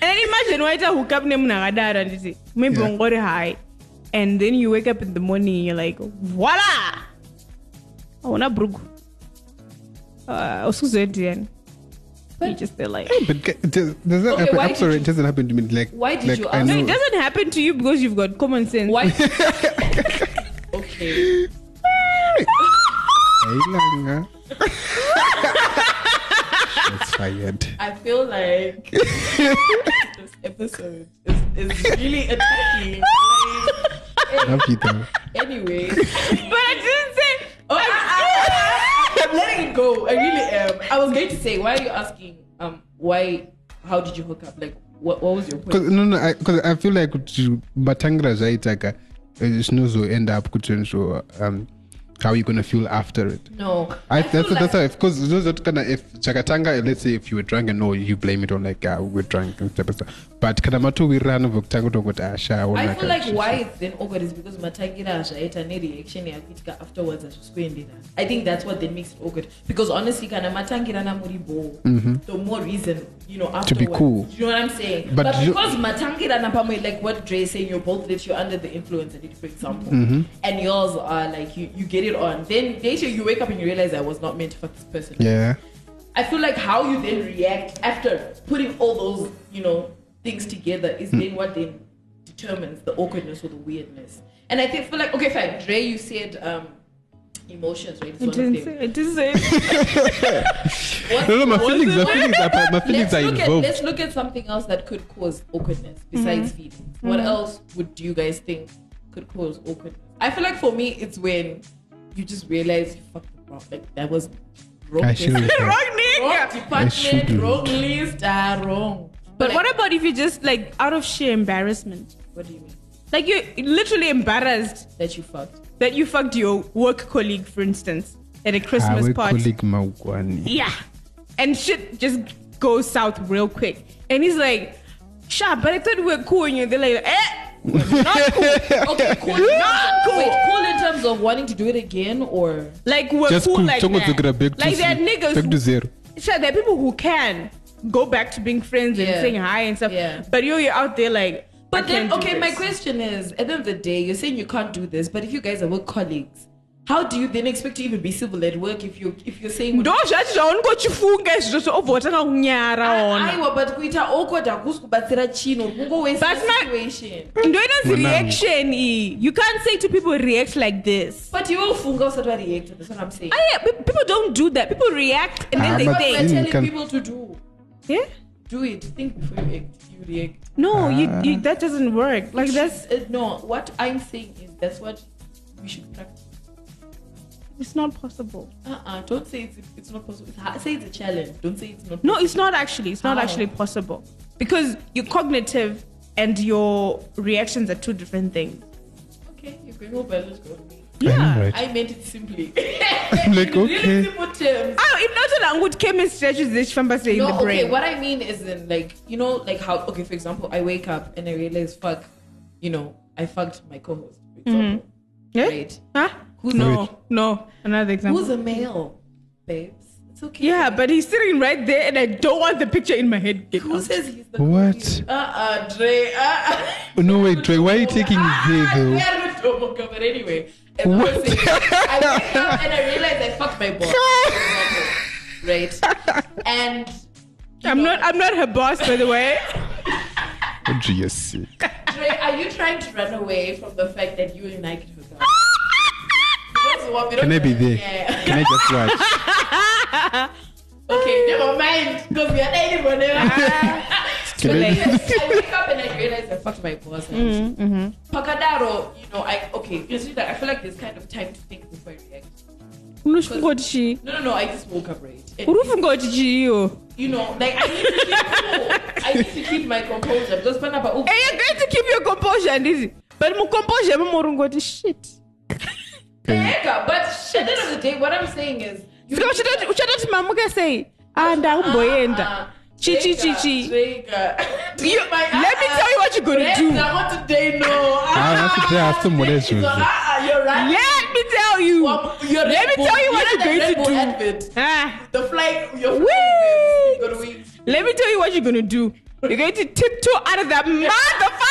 And then imagine why a hook up name nagadara and you maybe Yeah. yeah. high. And then you wake up in the morning and you're like, voila! I wanna brug. Uh, Osuzedian. You just feel like but does, does that Okay, happen why I'm did sorry you- it doesn't happen to me like Why did like you ask- No, it doesn't happen to you because you've got common sense. Why? okay. Hailanga. That's fired I feel like this episode is, is really attacking. Like, Love you though. anyway, But I didn't say. oh, I, I, I'm letting it go. I really am. I was going to say, why are you asking? Um, why? How did you hook up? Like, what? What was your point? Cause, no no I, cause I feel like kuti matangira zvaitaka zvinozoend up kuti zvo um, how are you gonna feel after it. No, I, feel that's that's how like- because zvinozoti kana if chakatanga let's say if you were drunk and no you blame it on like uh, we're drunk and type of stuff. But kana matowirirana bvokutanga kutongoti asha I feel like why it's then awkward is because matangira zvaita nereaction yakuitika afterwards hazvisikuendera i think that's what then makes it awkward. Because honestly kana matangirana muri bo the more reason you know Mm-hmm. To be cool. you know what i'm saying? But but, you- because matangirana pamwe like what Dre is saying you're both lit you're under the influence of it for example. Mm-hmm. and yours are like you, you get it on then later you wake up and you realize i was not meant for this person yeah I feel like how you then react after putting all those, you know, things together is Hmm. then what then determines the awkwardness or the weirdness. And I think feel like okay, fine. Dre, you said um emotions, right? It's I didn't them. say. I didn't say. What- no no my feelings my feelings are my feelings Let's are look, at, involved let's look at something else that could cause awkwardness besides feelings. What else would you guys think could cause awkwardness? I feel like for me, it's when you just realize you fucked the wrong. Like that was wrong. I person. shouldn't have. Wrong wrong nigga. department, wrong list, ah, wrong. But like, what about if you just like out of sheer embarrassment? What do you mean? Like you're literally embarrassed That you fucked? that you fucked your work colleague, for instance. at a Christmas Our party. colleague Mawkwani. Yeah. And shit just goes south real quick. And he's like, Sha, but I thought we were cool. And you're they're like, eh, we're not cool. Okay, cool. Not cool. Wait, cool in terms of wanting to do it again or Like, we're Just cool cool. like that. took it back to Like, there are zero. niggas Back who- to zero. Sure, there are people who can go back to being friends and Yeah. saying hi and stuff. Yeah. But you're, you're out there like, But I then, can't do okay, my question is: at the end of the day, you're saying you can't do this, but if you guys are work colleagues, how do you then expect to even be civil at work if you if you're saying ndo zvacho zvaonongochifunga izvozvo so obva watanga kunyara ona. aiwa but kuita awkward hakusi kubatsira chino kungowaste But my- situation. Ndo inonzi Mwanangu. reaction iyi you can't say to people react like this. But you will funga usati react that's what i'm saying. Ah, yeah, people don't do that. People react and then Ah, they but we're telling can- people to do. Yeah? Do it. Think before you act. You react. No you, Ah. you that doesn't work. Like that's uh, no what i'm saying is that's what we should practice it's not possible uh-uh don't say it's, it's not possible it's say it's a challenge don't say it's not no it's not actually it's not How? actually possible because your cognitive and your reactions are two different things okay you're going over let's go yeah Right. I meant it simply. I'm like, In okay. Really simple terms. Ah, inotoda kuti chemistry yacho zvichifamba sei in the No, okay, brain what I mean is in like, you know, like how, okay, for example, I wake up and I realize, fuck, you know, I fucked my co host, for example. yeah? Right. Huh? Who's no Wait. no another example Who's a male, babes? It's okay. yeah but he's sitting right there and i don't want the picture in my head Get Who out. says he's the What? Uh uh, Dre. Uh uh. Oh, no, wait, Dre, why are you taking me there, though? We are not Tomoka, but anyway. And What? I'm saying, I wake up and I realize I fucked my boss. right? And i'm not i'm not her boss by the way Oh, Dre, you're sick. Dre, are you trying to run away from the fact that you and I could hook up? That's the one don't Can I be there? Yeah. Can I just watch? Okay, never mind. Because we are dating whenever. Can I, I wake up and I realize I fucked my boss. Mm-hmm, Pakadaro, you know, I okay. You see that I feel like there's kind of time to think before I react. unofunga kuti No, no, no. I just woke up right. And, uri kufunga kuti chiiyo you know, like I need to keep cool. I need to keep my composure because panapa. Oh, and you're going to keep your composure handizi but mucomposure imo muri ngoti shit Eka, but at the end of the day, what I'm saying is. you- saka uchatoti uchatoti mamuka sei ah ndakumboenda Uh-uh. chi chi chi chi trigger. You- My- let me tell you what you're gonna do. are not today, no. Ah, that's the thing, that's more It's that's not- what- You're right. let me tell you Well, you're let me tell you what know you're going to do ah The flight, your Wait. You're gonna. Let me tell you what you're gonna do. You're going to tiptoe out of that motherfucker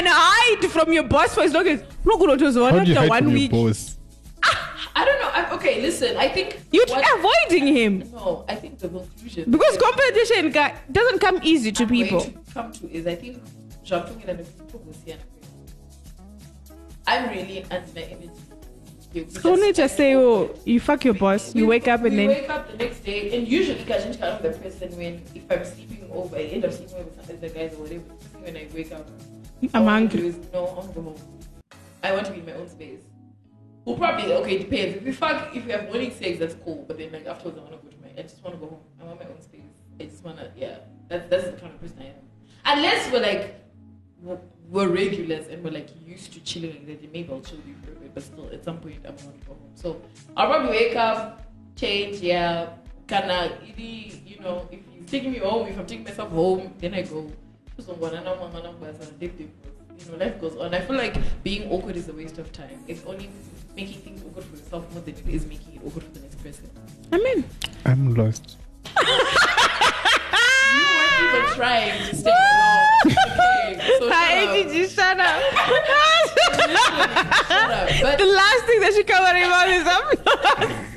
and hide from your boss for as long as not gonna do so how do you after hide one from week. your boss? Ah, I don't know. I, okay, listen. I think You're what- avoiding him No, I think the conclusion because that competition ca- doesn't come easy to I'm people. to come to is I think Jean-Pierre and I'm really under the image. You So need to say, oh, you fuck your boss. You wake up and we then wake up the next day, and usually Kajin kind of the person when if I'm sleeping over, I end up sleeping over with some of the guys or whatever. When I wake up, I'm all I wanna do hungry. is, no, I want to go home. I want to be in my own space. Well, probably okay. It depends. If we fuck, if we have morning sex, that's cool. But then like afterwards, I want to go to my. I just want to go home. I want my own space. I just wanna, yeah. That's that's the kind of person I am. Unless we're like we're, we're regulars and we're like used to chilling like that, then maybe I'll chill with you for a bit. But still, at some point, I'm gonna go home. So I'll probably wake up, change, yeah. Kinda, you know, if he's taking me home, if I'm taking myself home, then I go. So when I'm on my number, you know, life goes on. I feel like being awkward is a waste of time. It's only making things awkward for yourself more than it is making it awkward for the next person. I mean, I'm lost. You weren't even trying to stay along. Okay, so shut hi, up. ATG, shut up. Shut up. But the last thing that she covering about is I'm lost.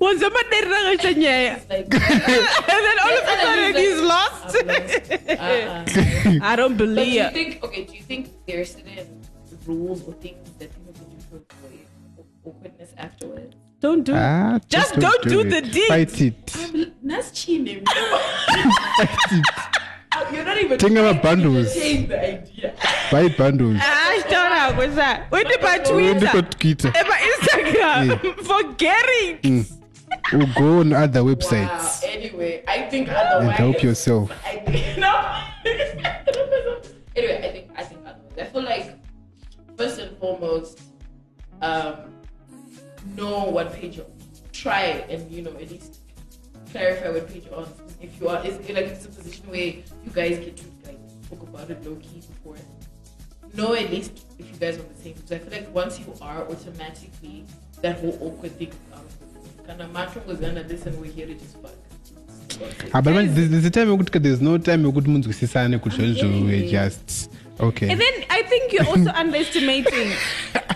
Once I'm nyaya. it's like, And then all of a sudden he's lost. I'm lost. I don't But do believe you it. think okay? Do you think there are certain rules or things that people can do to avoid awkwardness afterwards? Don't do it. Ah, Just don't do the it. deed. Fight it. I'm, That's cheating. Fight it. You're not even Think about bundles. entertain the idea. Buy bundles. Ah, shut up. What's that? When did my When they Twitter? got Twitter. And my Instagram. Forget it. Or go on other Wow. websites Anyway, I think and help yourself. I think no. anyway, I think I think otherwise. I feel like first and foremost, um, know what page you're try and you know at least clarify what page you're on. If you are, it's like it's a position where you guys get to like talk about it low key before. Know at least if you guys are on the same. Because I feel like once you are, automatically that whole awkward thing is out of Ah, but man, there's, there's a time yokuthi there's no time yokuthi munzwisisane kuti zvazvo we just okay And then I think you're also underestimating.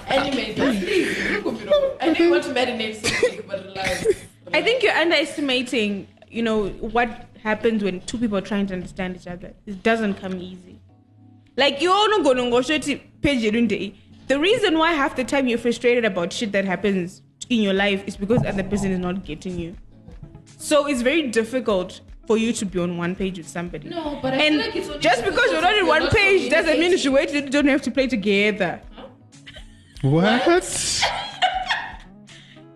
Anyway, please, look at me, no. I didn't want to marinate so but relax. I think you're underestimating, you know, what happens when two people are trying to understand each other. It doesn't come easy. Like you all know going go page day. The reason why half the time you're frustrated about shit that happens in your life is because the other person is not getting you. So it's very difficult for you to be on one page with somebody. No, but I and feel like it's only just because you're not difficult on one not page doesn't mean you should wait. You don't have to play together. what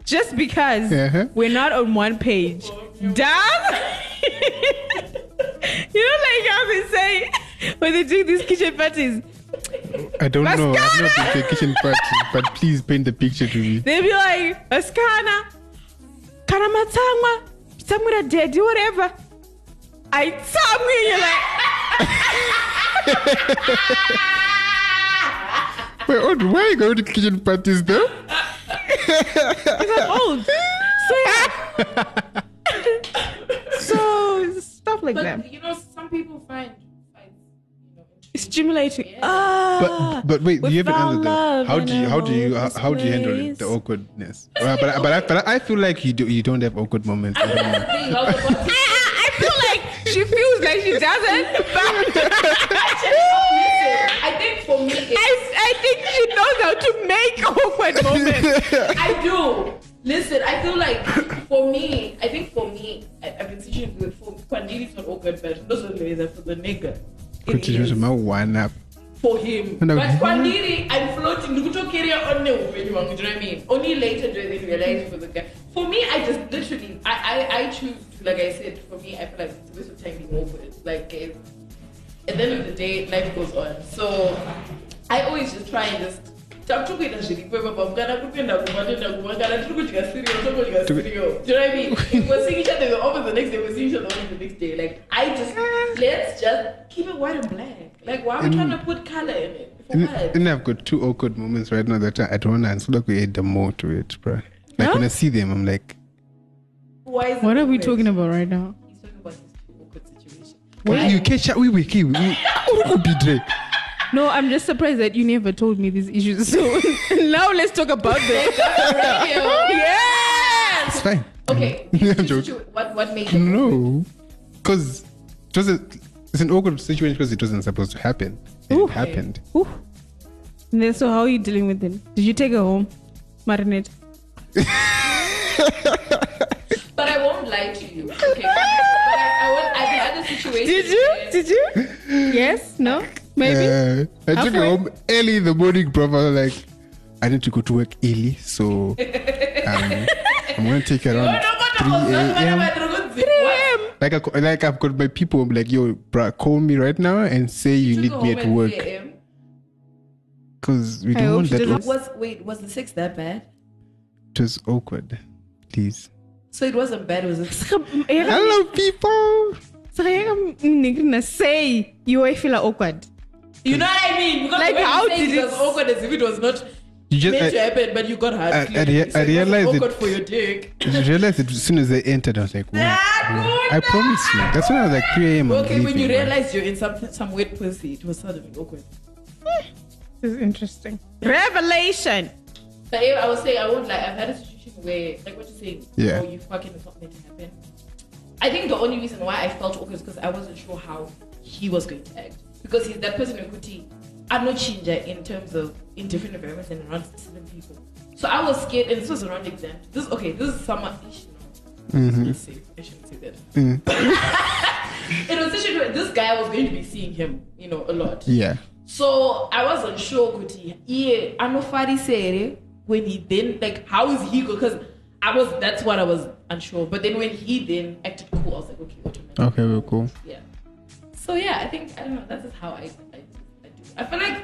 Just because Uh-huh. we're not on one page, damn. you know, like I've been saying when they do these kitchen parties, i don't know i've not been to a kitchen party but please paint the picture to me they'll be like, Askana, Kana Matangwa, Samura Daddy, whatever. I tell me, you're like, wait oh, why are you going to kitchen parties though I'm old. So, yeah. so, stuff like that. You know, some people find Stimulating. Yeah. Ah, but but wait do you haven't without answered that how do you how do you how, how do you handle place. the awkwardness Uh, but I- but I, but I feel like you do you don't have awkward moments I don't I was about to I, I feel like she feels like she doesn't. But I think for me, it's, I, I think she knows how to make awkward moments. I do. Listen, I feel like for me, I think for me, I, I've been teaching good for Kwandili's not awkward, but those are the ways for the nigga. It Continues my one up for him. No. But Kwandili, I'm floating. Ndikutokeria on the way, you know what I mean? Only later do they realize for the guy. For me, I just literally, I, I, I choose, like I said, for me, I feel like it's a waste of time being awkward. Like, eh, at the end of the day, life goes on. So I always just try and just takutokuita zviripo ipapo kana kupinda kumba toenda kumba kana tiri kudya cereal tokudya cereal do you know what I mean we're seeing each other in the next day we're seeing each other in the next day like I just eh. let's just keep it white and black like why are we trying to put color in it for And, what and I've got two awkward moments right now that I, I don't want to answer. Like we add the more to it, bro. Like Huh? when I see them, I'm like, why is What are we awkward? talking about right now? he's talking about his two awkward situation when you catch up, we we we we be Dre. No, I'm just surprised that you never told me these issues. So now let's talk about them. yes. It's fine. okay I'm joking. what what made them No, because it was a, it's an awkward situation because it wasn't supposed to happen. And Ooh. it happened. Ooh. And then, so how are you dealing with it? Did you take her home, marinate? But I won't lie to you. Okay. but I, I won't. I've had a situation. Did you? Did you? yes? No? Maybe? Uh, I took her Halfway. home early in the morning, bro. I was like, I need to go to work early, so um, I'm gonna take her around 3 but I was not a.m. 3 a.m. Like I, like I've got my people. I'm like, yo, bro, call me right now and say you need me at work because we I don't want that. doesn't- awk- Was wait, was the sex that bad? It was awkward. Please. So it wasn't bad. Was it? Hello, people. Hello. Say you will feel awkward. You know what I mean? Because Like, when how did it it- was awkward as if it was not You just meant to happen, but you got hurt. I- I clearly. So I realized it- awkward for your dick. I realized it as soon as they entered. I was like, wow. Ah, I promise you. That's when I was like 3 a.m. I'm Okay, when you man. realize you're in some some wet pussy, it was suddenly awkward. This is interesting. Revelation. But anyway, I was saying, I won't lie. I've had a situation where, like what you're saying, Yeah. oh, you fucking it's not meant to happen. I think the only reason why I felt awkward is because I wasn't sure how he was going to act. Because he's that person Kuti. I'm not changer in terms of in different environments and around certain people. So I was scared, and this was around exam. This okay, this is summer. ish, no. Mm-hmm. Let's say- I shouldn't say that. Mm. it was a situation this guy was going to be seeing him, you know, a lot. Yeah. So I wasn't sure Kuti. Yeah, I know Farisere when he then like how is he because I was that's what I was unsure. But then when he then acted cool, I was like, okay, automatic. Okay, well, cool. Yeah. So yeah, I think I don't know, that's just how I I, I do. I feel like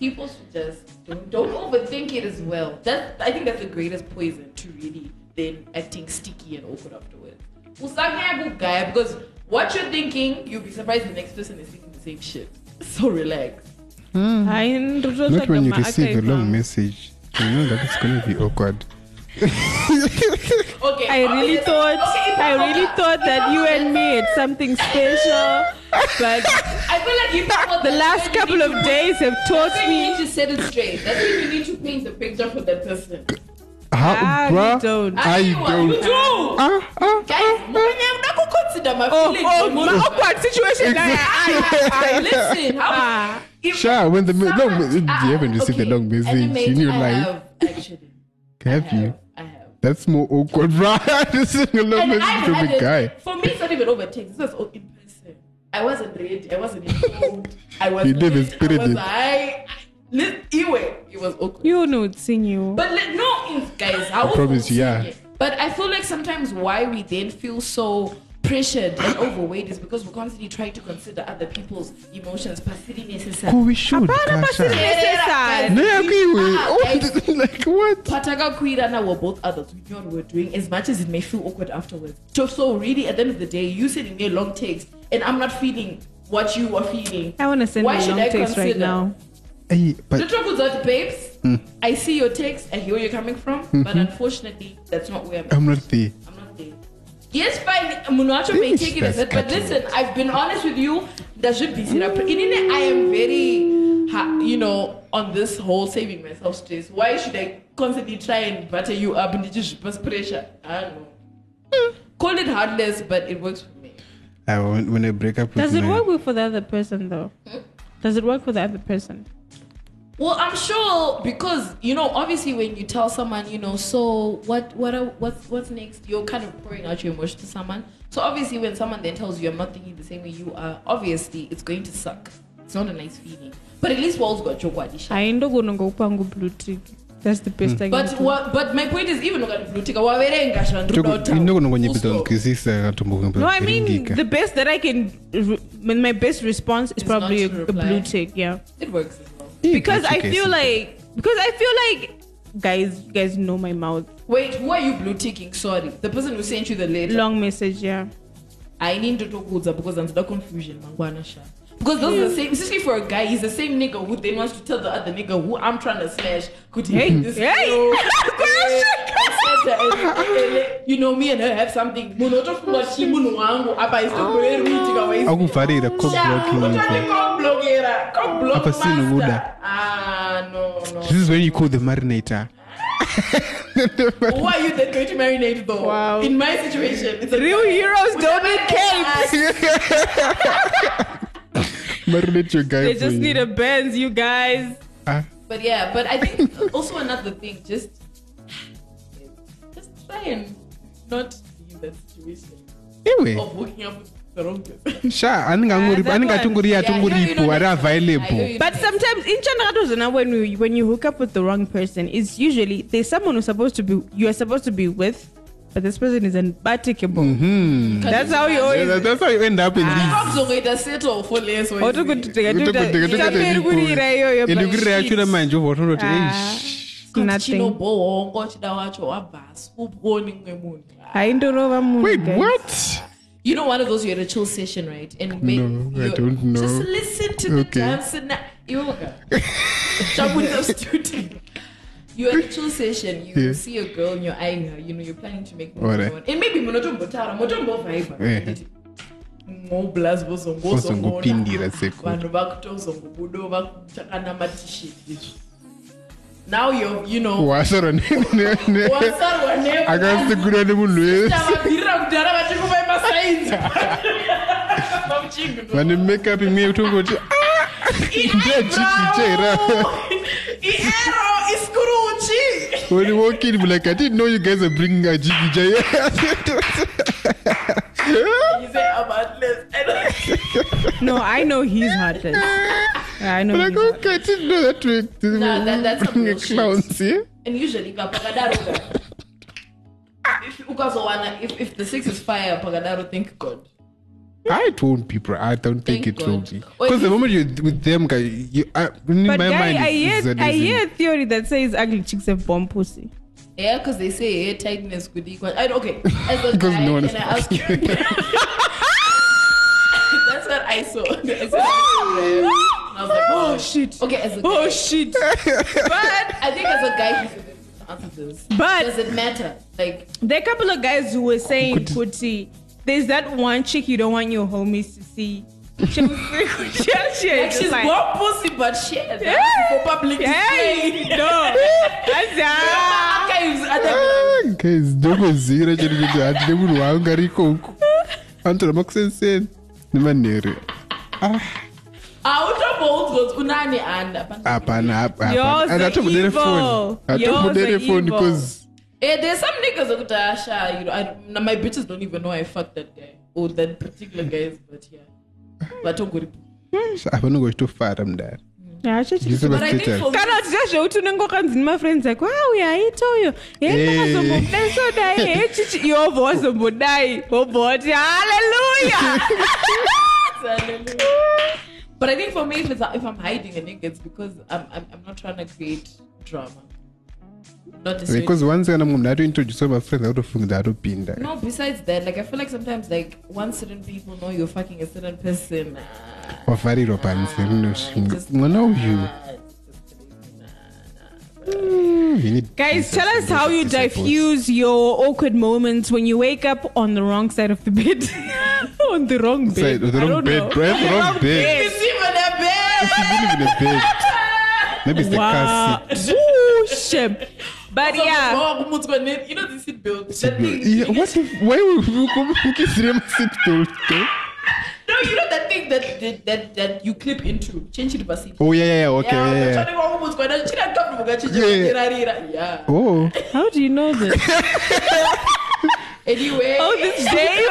people should just don't, don't overthink it as well. That I think that's the greatest poison to really then acting sticky and awkward afterwards. Usanga guy because what you're thinking, you'll be surprised the next person is thinking the same shit. So relax. Hmm. Hayi, Not ndotsvaga when you ma- receive a long message. You know that it's gonna be awkward. Okay. I really thought okay, I really thought that you and me had something special, but I feel like you forgot the last couple of to- days have taught That's when you me. need to set it straight. That's when you need to paint the picture for that person. How, Ah, you bruh? don't. I You don't. do. Ah, ah, Guys, mukanya consider my Oh, feelings. oh, on my awkward situation. I, I, I, Listen, how Ah. if Sure, when the me- long someone- me- you ah, haven't received a okay, long message animate, in your I life. Have, actually, Have I you? have, I have. That's more awkward, bruh. this is a long And message I've from had a it- guy. For me, it's not even over text. This was all in person. I wasn't ready. I wasn't informed. I was. You never late, spirited. I was I, I, anyway, it was awkward. you know it's in you. But let, no, guys, I, was promise you, yeah. But I feel like sometimes why we then feel so pressured and overweight is because we're constantly trying to consider other people's emotions. Pasiri necessary. Oh, we should. Hapana, Kasha. necessary. No, I agree Ah, what? guys. like what? Pataka Queen and I were both adults. We knew what we were doing, as much as it may feel awkward afterwards. So, so really, at the end of the day, you sending me a long text, and I'm not feeling what you are feeling. I want to send Why you a should long I text right now. Hey, but The trouble is that, babes, Hmm. I see your text, I hear where you're coming from, Mm-hmm. but unfortunately, that's not where I'm. I'm not there. I'm not there. Yes, fine. Munacho may take it as that's that, but listen, I've been honest with you. That should be set up. In I am very, ha- you know, on this whole saving myself stress. Why should I constantly try and butter you up and just put pressure? I don't know. Call it heartless, but it works for me. I, when, when I break up with Does it my, work for the other person though? Does it work for the other person? Well, I'm sure because you know, obviously, when you tell someone, you know, so what, what, are, what's, what's next? You're kind of pouring out your emotion to someone. So obviously, when someone then tells you, "I'm not thinking the same way you are," obviously, it's going to suck. It's not a nice feeling. But at least Walls got your wadisha. I ndo kunongokupangu blue tick. That's the best I can But do. what? But my point is, even ukati blue tick, waverenga shandruda inokunongonyepedza Full kunzwisisa katombo No, I mean the best that I can. Re- when my best response is Is probably a, a blue tick. Yeah. It works as well. Because I feel like because I feel like guys, guys know my mouth. Wait, who are you blue ticking? Sorry, the person who sent you the letter. Long message. Yeah. I need to talk with because I'm the confusion, mangwana sha. Because those are the same, especially for a guy, he's the same nigga who then wants to tell the other nigga who I'm trying to smash. Could he Hey, this hey. girl, eh, You know, me and her have something. Munotofuna shi munhu wangu apa isitokureruitika waisi. akuvharira coblocking Apa sinokuda. Ah, no, no. this is when you call the marinator Who are you then going to marinate though? Wow. In my situation, it's a Real heroes don't need capes. marinate your guy They for just you. need a Benz, you guys. Ah, But yeah, but I think also another thing, just just try and not be in that situation iwe of hooking up with the wrong person. sha aningangori- that aningati Yeah, atongoripo you know, ari I know available you- But sometimes in Chandrakatozana, when you when you hook up with the wrong person, it's usually there's someone who's supposed to be you are supposed to be with, but this person is unbatikable. Hmm. That's how you always. that- that's how you end up in this Akuzoita settle for less or Auto anything. kutiteka tuta- Kutokuteka- kutokuteka isamberi ndipo. kurira iyoyo, ende but kurira yacho namanje wotondoti Ah, Kuti nothing. chinobohongo chida wacho wabhasi uponi mumwe munhu haindorova munhu wait what You know, one of those you had a chill session, right? And maybe No, I don't know. Just listen to the Okay. dance and yoga. Jump with the student. You're at a chill session. You Yeah. see a girl and you're eyeing her. You know, you're planning to make Alright. one. And maybe munotombotara, motombovhaiba. Yeah. moblas Vozongopindira seko. vanhu t-shirt izvi now you're you know wasarwa wasarwa ne- akasigurwa nemunhu wese tavabhirira kudhara vachikupai masainzi vane makeup imwe yekutongoti ndechitichera iero iskuruchi when you walk in be like i didn't know you guys are bringing a jigija here you say i'm heartless I don't- No, I know he's heartless. I know. like he's heartless. okay i didn't know that way Nah, that- that's some real shit. clowns yeah and usually ka pakadaroka if ukazowana if, if the six is fire pakadaro thank god I it won't be, bro. I don't think Thank it will God. be. Because the moment you're with them, guy, you, I, in But my guy, mind, I it's hear, Zed I is in- hear a theory that says ugly chicks have bomb pussy. Yeah, because they say hair tightness could equal. I okay. As a Because guy, no one and is I ask you. That's what I saw. I saw it on Instagram. And oh, I was like, oh shit. Okay, as a oh, guy. Oh shit! But I think as a guy, he's a bit answer this. But- does it matter? Like, There are a couple of guys who were saying, Kuti, there's that one chick you don't want your homies to see. She was she, she, like she's like, more pussy, but shit. Yeah. For public Hey, display. no. That's ah. Archives, other Ah, guys ndokozira chiri kuti hatine munhu waangari ikoko anotora makusenseni nemanhere Autobolt unani and hapana Yours are hatomudere evil. foni Yours hatomudere are foni evil. because Eh, there's some niggas that Asha, you know, I, my bitches don't even know I fucked that guy or that particular guys, but yeah. But don't go to hapanongozvitofara mudare Yeah, she- she- Ndise But I think mastatus. for me, kana tichazveuti unenge ukanzi nemafriends ako a uyo aita uyo ndakazombodai sodai hechichi iwobva wazombodai wobva wati haleluya but I think for me, if, it's, if I'm hiding a nigga, it's because I'm, I'm, I'm not trying to create drama. Not necessarily. because once kana munhu atointroduce mafriends autofungidza atopinda No, besides that, like I feel like sometimes like once certain people know you're fucking a certain person, ah, wavharirwa panze rinoshinga just- mwana uyu ah, just nah, nah. mm, you need Guys, tell us how you diffuse your awkward moments when you wake up on the wrong side of the bed. on the wrong bed. Side, the I wrong don't bed, know. bro. The wrong bed. It's even a bed. You live in a bed. Maybe it's the Wow. car seat. Ooh, shit. But yeah. What's going on? You know the seat belt. That thing. Yeah, what the, why would you come ukisire seatbelt though? Eh? No, you know that thing that that, that that you clip into. Change it to seat. Oh yeah, yeah, yeah, okay, yeah, yeah. Yeah, yeah. what's going on? Chira kapu mugachi Yeah. yeah. Oh, How do you know this? Anyway, oh, this day.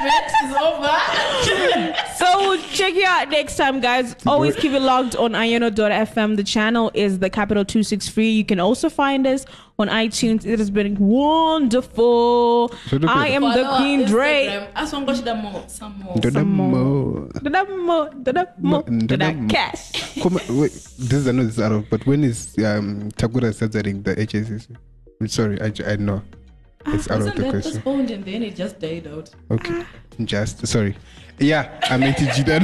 segment is over. So we'll check you out next time, guys. Always keep it logged on iono.fm. The channel is the capital 263. You can also find us on iTunes. It has been wonderful. So I at- am the Follow Queen our Dre. Instagram. As one gosh, more, some more. Dodamo. Dodamo, Dodamo, Dodamo. Cash. Come on, wait, this is another this is out of, but when is um Takura starting the HSC? Sorry, I, I know. It's out of Wasn't the that question. postponed and then it just died out? Okay, just sorry. Yeah, I'm ATG. That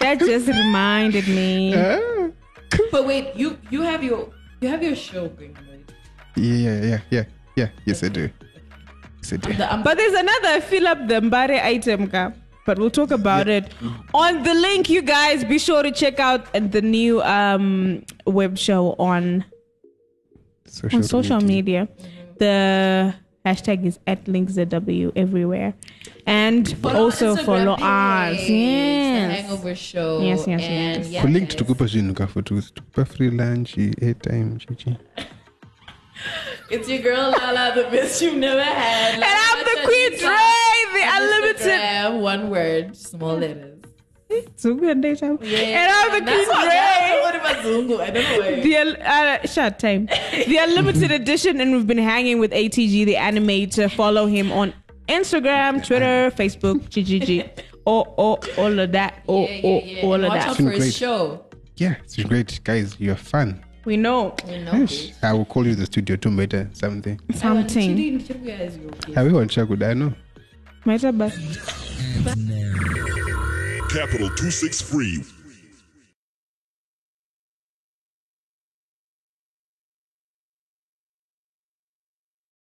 That just reminded me. Ah. But wait, you you have your you have your show going right? yeah, yeah, yeah, yeah, yeah. Yes, I do. Yes, I do. The, um, But there's another fill up the Mbare item, ka. but we'll talk about it on the link. You guys be sure to check out the new um web show on on social media. The hashtag is at linkszw everywhere, and follow also Instagram follow page, us. The Yes. Hangover Show. Yes, yes, and yes. yes, kulinked yes. tukupa zvinhu kafuti tukupa free lunch airtime chichi It's your girl Lala, the best you've never had. And I'm the Queen Dre, the unlimited. Instagram, one word, small letters. Zungu and daytime. Yeah, And I'm the that's Queen what- what about Zungu? I don't know why. The uh, shut time. The unlimited edition, and we've been hanging with ATG, the animator. Follow him on Instagram, Twitter, Facebook, GGG, or or all of that, or yeah, yeah, or yeah. all of watch that. out for his Great. show. yeah it's been great guys you're fun We know We know yes. i will call you the studio to better something something. have you on chakud i know Matter, but Capital 263